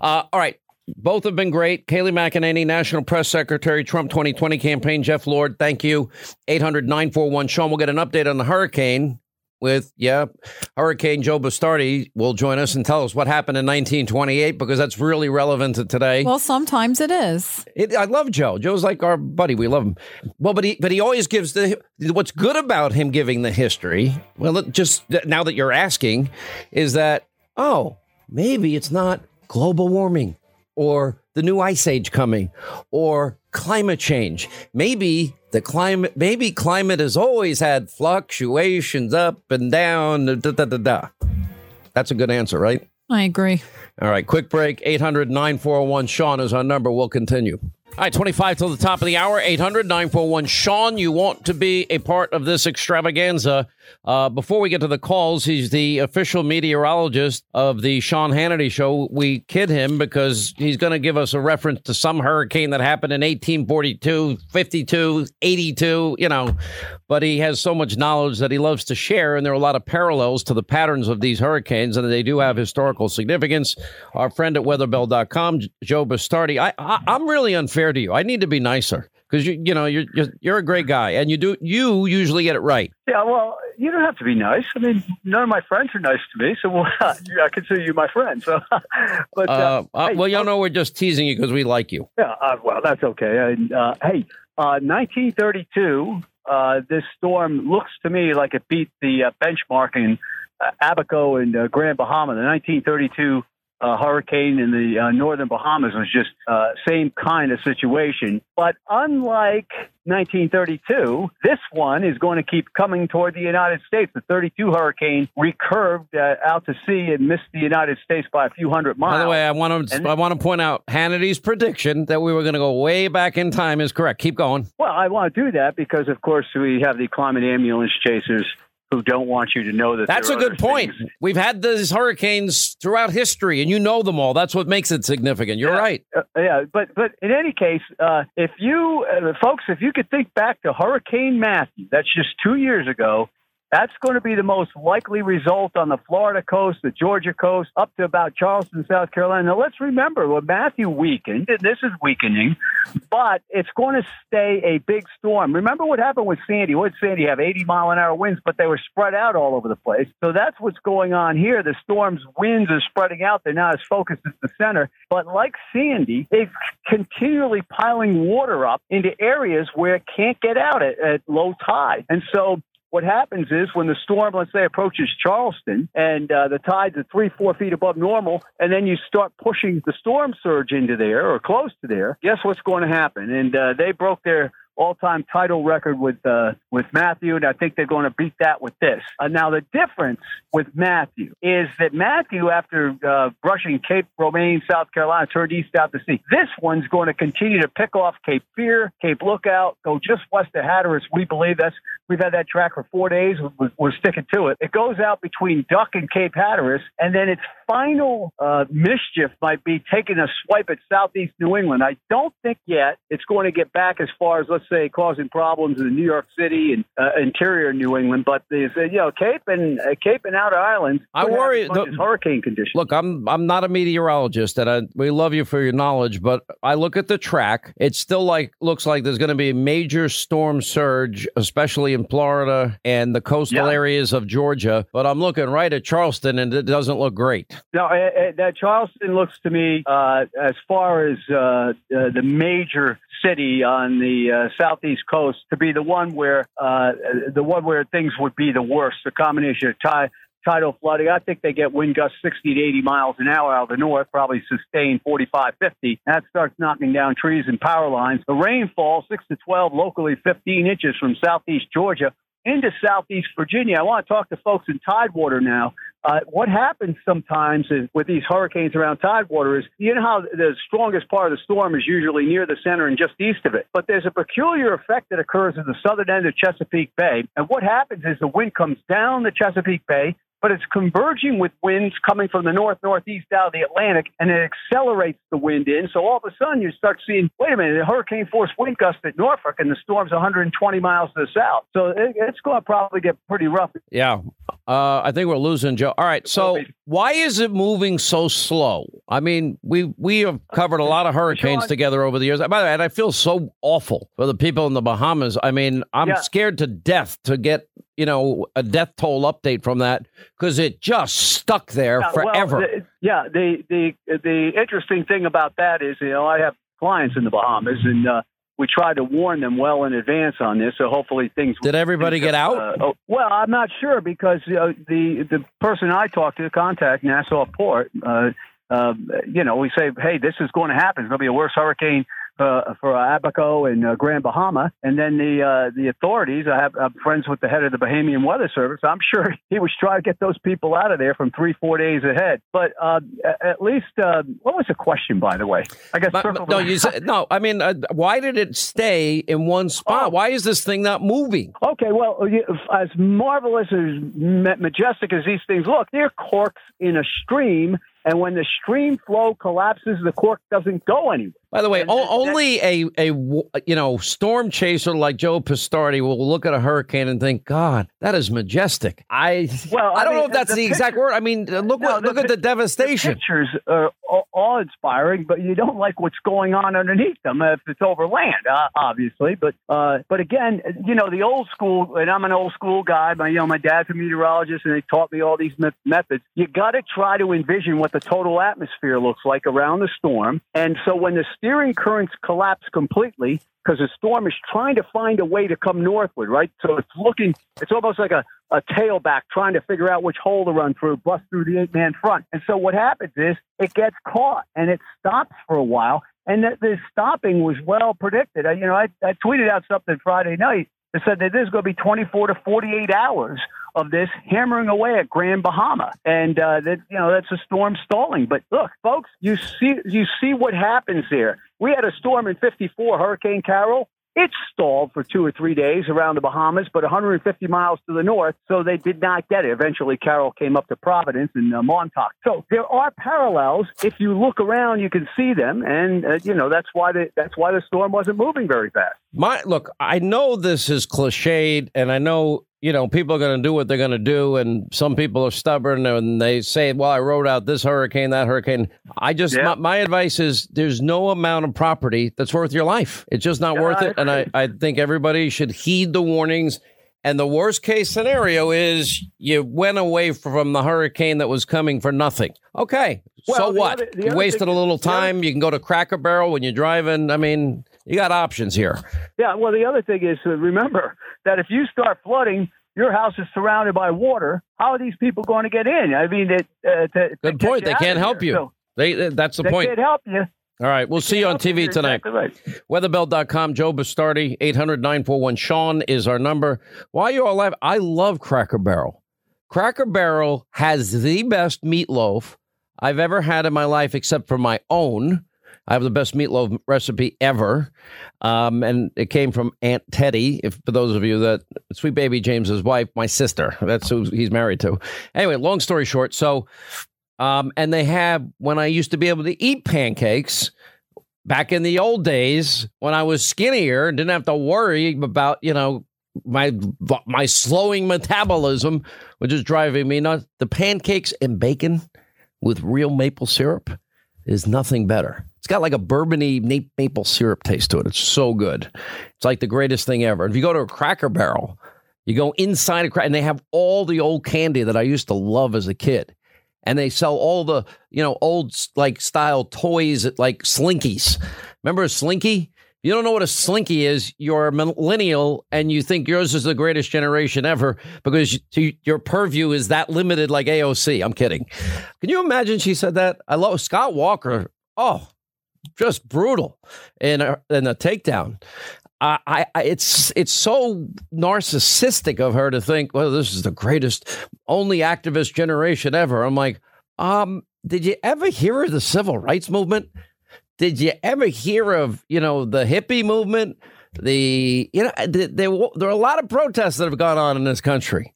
Uh, all right. Both have been great. Kayleigh McEnany, National Press Secretary, Trump 2020 campaign. Jeff Lord, thank you. 800 941 Sean. We'll get an update on the hurricane with, yeah, Hurricane Joe Bastardi will join us and tell us what happened in 1928 because that's really relevant to today. Well, sometimes it is. It, I love Joe. Joe's like our buddy. We love him. Well, but he but he always gives the what's good about him giving the history. Well, just now that you're asking, is that oh maybe it's not global warming or the new ice age coming or climate change. Maybe the climate, maybe climate has always had fluctuations up and down. Da, da, da, da. That's a good answer, right? I agree. All right, quick break. 800 941 Sean is our number. We'll continue. All right, 25 till the top of the hour, 800 941 Sean. You want to be a part of this extravaganza. Uh, before we get to the calls, he's the official meteorologist of the Sean Hannity show. We kid him because he's going to give us a reference to some hurricane that happened in 1842, 52, 82, you know. But he has so much knowledge that he loves to share, and there are a lot of parallels to the patterns of these hurricanes, and they do have historical significance. Our friend at weatherbell.com, Joe Bastardi, I, I, I'm really unfair to you. I need to be nicer because you you know you're, you're you're a great guy and you do you usually get it right. Yeah, well, you don't have to be nice. I mean, none of my friends are nice to me, so well, I consider you my friend. So, but uh, uh, uh, hey, well, y'all know we're just teasing you because we like you. Yeah, uh, well, that's okay. And uh, hey, 1932. this storm looks to me like it beat the benchmark in Abaco and Grand Bahama, the 1932 uh, hurricane in the uh, northern Bahamas was just uh, same kind of situation. But unlike 1932, this one is going to keep coming toward the United States. The 32 hurricane recurved uh, out to sea and missed the United States by a few hundred miles. By the way, I want to And- I want to point out Hannity's prediction that we were going to go way back in time is correct. Keep going. Well, I want to do that because, of course, we have the climate ambulance chasers who don't want you to know that. That's a good point. things. We've had these hurricanes throughout history, and you know them all. That's what makes it significant. You're right. Uh, yeah, but but in any case, uh, if you uh, folks, if you could think back to Hurricane Matthew, that's just two years ago. That's going to be the most likely result on the Florida coast, the Georgia coast, up to about Charleston, South Carolina. Now, let's remember when Matthew weakened, this is weakening, but it's going to stay a big storm. Remember what happened with Sandy? What did Sandy have? 80 mile an hour winds, but they were spread out all over the place. So that's what's going on here. The storm's winds are spreading out. They're not as focused as the center. But like Sandy, they're continually piling water up into areas where it can't get out at, at low tide. And so what happens is when the storm, let's say, approaches Charleston and uh, the tides are three, four feet above normal, and then you start pushing the storm surge into there or close to there, guess what's going to happen? And uh, they broke their all-time title record with uh, with Matthew, and I think they're going to beat that with this. Uh, now, the difference with Matthew is that Matthew, after uh, brushing Cape Romain, South Carolina, turned east out to sea. This one's going to continue to pick off Cape Fear, Cape Lookout, go just west of Hatteras. We believe that's we've had that track for four days. We're, we're sticking to it. It goes out between Duck and Cape Hatteras, and then its final uh, mischief might be taking a swipe at southeast New England. I don't think yet it's going to get back as far as let's say causing problems in New York City and uh, interior New England, but they said, you know Cape and uh, Cape and Outer Islands. I worry- the- hurricane conditions. Look, I'm I'm not a meteorologist, and I, we love you for your knowledge, but I look at the track. It still like looks like there's going to be a major storm surge, especially in Florida and the coastal Yeah. areas of Georgia. But I'm looking right at Charleston, and it doesn't look great. No, uh, uh, that Charleston looks to me, uh, as far as uh, uh, the major city on the southeast coast, to be the one where uh, the one where things would be the worst. The combination of tide, tidal flooding. I think they get wind gusts 60 to 80 miles an hour out of the north, probably sustained 45, 50. That starts knocking down trees and power lines. The rainfall, 6 to 12, locally 15 inches from southeast Georgia into southeast Virginia. I want to talk to folks in Tidewater now. Uh, what happens sometimes is, with these hurricanes around Tidewater is, you know how the strongest part of the storm is usually near the center and just east of it. But there's a peculiar effect that occurs in the southern end of Chesapeake Bay. And what happens is the wind comes down the Chesapeake Bay, but it's converging with winds coming from the north northeast out of the Atlantic, and it accelerates the wind in. So all of a sudden, you start seeing, wait a minute, a hurricane force wind gust at Norfolk, and the storm's 120 miles to the south. So it, it's going to probably get pretty rough. Yeah, uh, I think we're losing Joe. All right, so why is it moving so slow? I mean, we we have covered a lot of hurricanes together over the years. By the way, and I feel so awful for the people in the Bahamas. I mean, I'm Yeah. scared to death to get you know a death toll update from that because it just stuck there Yeah, well, forever. the- yeah, the the the interesting thing about that is, you know, I have clients in the Bahamas, and uh, we try to warn them well in advance on this. So hopefully things. Did everybody get out? Uh, oh, well, I'm not sure because uh, the the person I talked to, contact Nassau Port, uh, uh, you know, we say, hey, this is going to happen. It's going to be a worse hurricane. Uh, for Abaco and uh, Grand Bahama, and then the uh, the authorities. I have I'm friends with the head of the Bahamian Weather Service. I'm sure he was trying to get those people out of there from three four days ahead. But uh, at least, uh, what was the question, by the way? I guess But- but no, you said, no. I mean, uh, why did it stay in one spot? Oh. Why is this thing not moving? Okay, well, as marvelous as majestic as these things look, they're corks in a stream, and when the stream flow collapses, the cork doesn't go anywhere. By the way, o- only a you know storm chaser like Joe Bastardi will look at a hurricane and think, "God, that is majestic." I Well, I I don't know mean, if that's the the, exact picture- word. I mean, uh, look No, what the look at the pic- devastation. pictures are awe inspiring, but you don't like what's going on underneath them if it's over land, uh, obviously. But uh, but again, you know, the old school, and I'm an old school guy. My you know, my dad's a meteorologist, and they taught me all these me- methods. You got to try to envision what the total atmosphere looks like around the storm, and so when the steering currents collapse completely because the storm is trying to find a way to come northward, right? So it's looking, it's almost like a, a tailback trying to figure out which hole to run through, bust through the eight man front. And so what happens is it gets caught and it stops for a while. And the stopping was well predicted. I, you know, I, I tweeted out something Friday night that said that there's going to be 24 to 48 hours of this hammering away at Grand Bahama, and uh, that you know that's a storm stalling. But look, folks, you see you see what happens here. We had a storm in '54, Hurricane Carol. It stalled for two or three days around the Bahamas, but 150 miles to the north, so they did not get it. Eventually, Carol came up to Providence and uh, Montauk. So there are parallels. If you look around, you can see them, and uh, you know that's why the that's why the storm wasn't moving very fast. My look, I know this is cliched, and I know you know people are going to do what they're going to do, and some people are stubborn and they say, "Well, I wrote out this hurricane, that hurricane." I just my, my advice is there's no amount of property that's worth your life. It's just not Yeah, worth I it, and I I think everybody should heed the warnings. And the worst case scenario is you went away from the hurricane that was coming for nothing. Okay, so Well, the what? other- the you wasted thing- a little the other- time. You can go to Cracker Barrel when you're driving. I mean, you got options here. Yeah, well, the other thing is uh, remember that if you start flooding, your house is surrounded by water. How are these people going to get in? I mean, it, uh, to, to Good get point. They can't help you. So They, that's the they point. can't help you. All right. We'll see you on TV You're tonight. exactly right. Weatherbell.com, Joe Bastardi, 800 941 Sean is our number. Why are you all laughing? I love Cracker Barrel. Cracker Barrel has the best meatloaf I've ever had in my life, except for my own. I have the best meatloaf recipe ever. Um, and it came from Aunt Teddy, if for those of you that sweet baby James's wife, my sister. That's who he's married to. Anyway, long story short, so um, and they have when I used to be able to eat pancakes back in the old days when I was skinnier and didn't have to worry about, you know, my my slowing metabolism, which is driving me nuts. The pancakes and bacon with real maple syrup is nothing better. It's got like a bourbony maple syrup taste to it. It's so good. It's like the greatest thing ever. If you go to a Cracker Barrel, you go inside a cracker, and they have all the old candy that I used to love as a kid. And they sell all the, you know, old like style toys like Slinkies. Remember a Slinky? You don't know what a Slinky is. You're a millennial and you think yours is the greatest generation ever because you, your purview is that limited like AOC. I'm kidding. Can you imagine she said that? I love Scott Walker. Oh, just brutal in a, in a takedown. I, I, it's it's so narcissistic of her to think, well, this is the greatest, only activist generation ever. I'm like, um, did you ever hear of the civil rights movement? Did you ever hear of you know the hippie movement? The you know there, there, there are a lot of protests that have gone on in this country.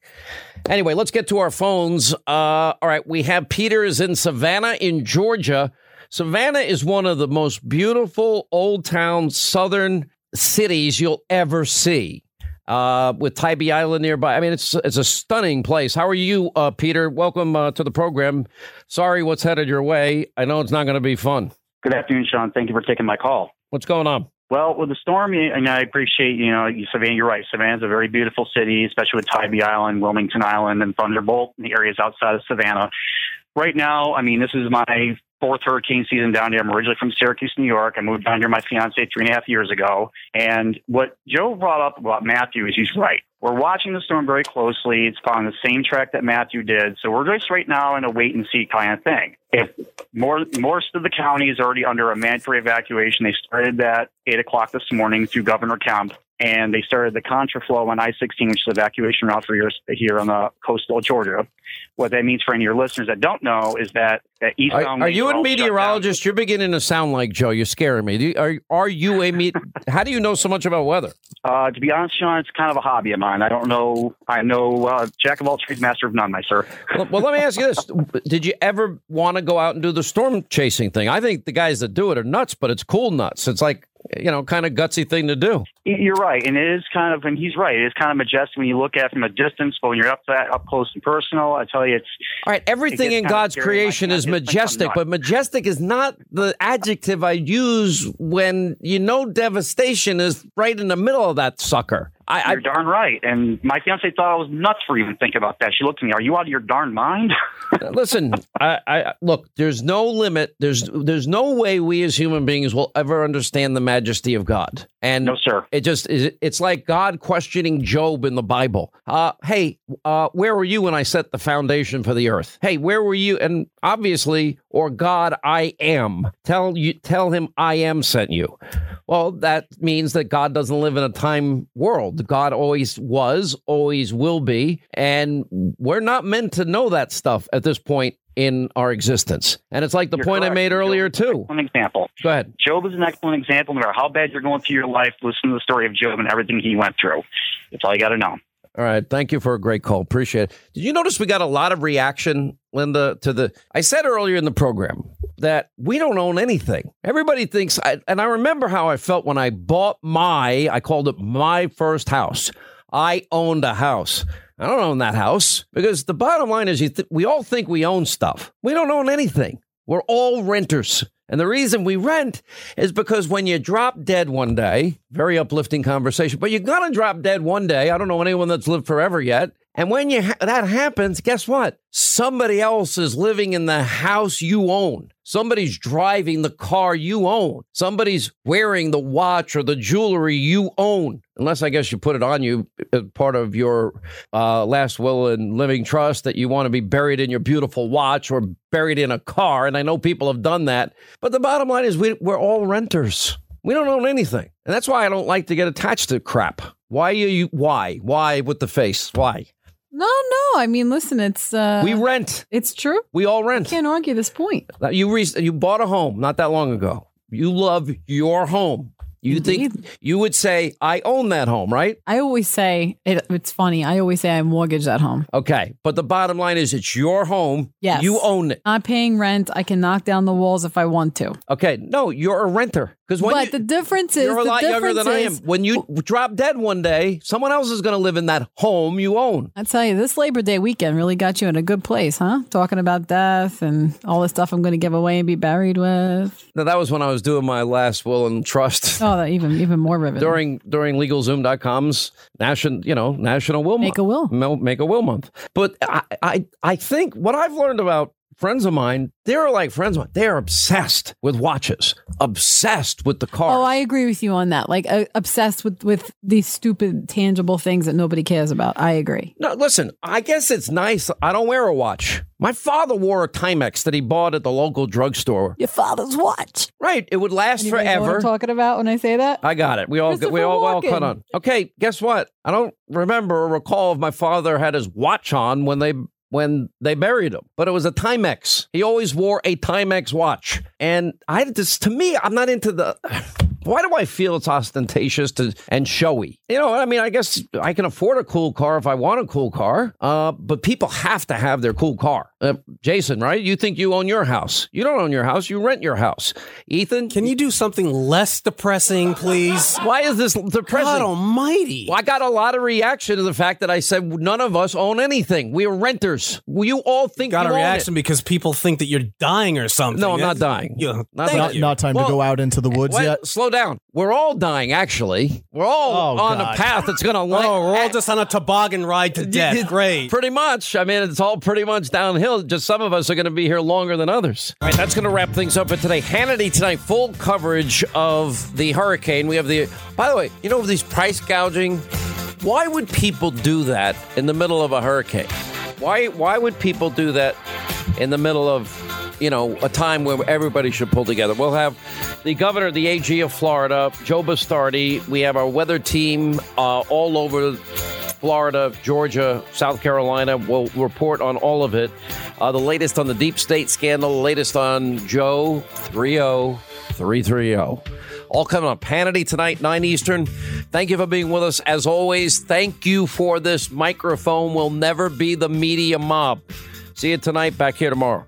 Anyway, let's get to our phones. Uh, all right, we have Peters in Savannah, in Georgia. Savannah is one of the most beautiful old town southern cities you'll ever see. Uh, with Tybee Island nearby, I mean it's it's a stunning place. How are you, uh, Peter? Welcome uh, to the program. Sorry, what's headed your way? I know it's not going to be fun. Good afternoon, Sean. Thank you for taking my call. What's going on? Well, with the storm, and I appreciate, you know, Savannah, you're right. Savannah's a very beautiful city, especially with Tybee Island, Wilmington Island, and Thunderbolt, and the areas outside of Savannah. Right now, I mean, this is my fourth hurricane season down here. I'm originally from Syracuse, New York. I moved down here my fiance three and a half years ago. And what Joe brought up about Matthew is he's right. We're watching the storm very closely. It's following the same track that Matthew did. So we're just right now in a wait and see kind of thing. If more most of the county is already under a mandatory evacuation, they started that eight o'clock this morning through Governor Kemp, and they started the contraflow on I-16, which is evacuation route for here, here on the coastal Georgia. What that means for any of your listeners that don't know is that that Are, eastbound. are you a all shut down. meteorologist? You're beginning to sound like Joe. You're scaring me. You, are are you a meet? How do you know so much about weather? Uh, to be honest, Sean, it's kind of a hobby of mine. I don't know. I know uh, jack of all trades, master of none, my sir. Well, well, let me ask you this: Did you ever want to go out and do the storm chasing thing? I think the guys that do it are nuts, but it's cool nuts. It's like you know, kind of gutsy thing to do. You're right, and it is kind of, and he's right. It is kind of majestic when you look at it from a distance, but when you're up that up close and personal, I tell you, it's all right. Everything in God's creation Like, is majestic, but majestic is not the adjective I use when you know devastation is right in the middle of that sucker. I, You're darn right. And my fiance thought I was nuts for even thinking about that. She looked at me, Are you out of your darn mind? Listen, I, I look. There's no limit. There's there's no way we as human beings will ever understand the majesty of God. And no, sir. It just it- it's like God questioning Job in the Bible. Uh, hey, uh, where were you when I set the foundation for the earth? Hey, where were you? And obviously, or God, I am. Tell you tell him I am sent you. Well, that means that God doesn't live in a time world. God always was, always will be, and we're not meant to know that stuff at this point in our existence. And it's like the You're point I made earlier too. One example. Go ahead. Job is an excellent example. No matter how bad you're going through your life, listen to the story of Job and everything he went through. That's all you got to know. All right. Thank you for a great call. Appreciate it. Did you notice we got a lot of reaction, Linda, to the. I said earlier in the program that we don't own anything. Everybody thinks, I, and I remember how I felt when I bought my, I called it my first house. I owned a house. I don't own that house because the bottom line is th- we all think we own stuff. We don't own anything. We're all renters. And the reason we rent is because when you drop dead one day, very uplifting conversation, but you're going to drop dead one day. I don't know anyone that's lived forever yet. And when you ha- that happens, guess what? Somebody else is living in the house you own. Somebody's driving the car you own. Somebody's wearing the watch or the jewelry you own. Unless I guess you put it on you as part of your uh, last will and living trust that you want to be buried in your beautiful watch or buried in a car. And I know people have done that. But the bottom line is we, we're all renters. We don't own anything. And that's why I don't like to get attached to crap. Why you why? Why with the face? Why? No, no. I mean, listen, it's uh We rent. It's true. We all rent. Can't argue this point. You re- you bought a home not that long ago. You love your home. You think you would say I own that home, right? I always say it, it's funny. I always say I mortgage that home. Okay, but the bottom line is it's your home. Yes. You own it. I'm paying rent. I can knock down the walls if I want to. Okay, no, you're a renter because but you, the difference is you're a lot younger than I am. When you drop dead one day, someone else is going to live in that home you own. I tell you, this Labor Day weekend really got you in a good place, huh? Talking about death and all the stuff I'm going to give away and be buried with. Now that was when I was doing my last will and trust. Oh, that even even more riveting. during during LegalZoom.com's national, you know, National Will Make a will. Month, Make a Will Month. But I, I I think what I've learned about friends of mine, they're like friends of mine. They're obsessed with watches, obsessed with the car. Oh, I agree with you on that. Like uh, obsessed with with these stupid tangible things that nobody cares about. I agree. No, listen, I guess it's nice. I don't wear a watch. My father wore a Timex that he bought at the local drugstore. Your father's watch. Right. It would last Anybody know what forever. I'm talking about when I say that? I got it. We all we all all Walken. caught on. Okay, guess what? I don't remember or recall if my father had his watch on when they when they buried him, but it was a Timex. He always wore a Timex watch, and I just to me, I'm not into the. Why do I feel it's ostentatious to, and showy? You know, I mean, I guess I can afford a cool car if I want a cool car, uh, but people have to have their cool car. Uh, Jason, right? You think you own your house? You don't own your house. You rent your house. Ethan, Can you do something less depressing, please? why is this depressing? God almighty. Well, I got a lot of reaction to the fact that I said none of us own anything. We are renters. Well, you all think Got you a own reaction because people think that you're dying or something. No, I'm not dying. Yeah, Not thank dying. you. Not time Well, to go out into the woods Wait, yet. slow down. We're all dying. Actually, we're all Oh, on God. a path that's going to. Oh, we're all just on a toboggan ride to death. Great. Pretty much. I mean, it's all pretty much downhill. Just some of us are going to be here longer than others. All right, that's going to wrap things up for today. Hannity tonight, full coverage of the hurricane. We have the. By the way, you know these price gouging. Why would people do that in the middle of a hurricane? Why? Why would people do that in the middle of? You know, a time where everybody should pull together. We'll have the governor, the AG of Florida, Joe Bastardi. We have our weather team uh, all over Florida, Georgia, South Carolina. We'll report on all of it. Uh, the latest on the deep state scandal, the latest on Joe 30330. All coming up. Hannity tonight, 9 Eastern. Thank you for being with us. As always, thank you for this microphone. We'll never be the media mob. See you tonight, back here tomorrow.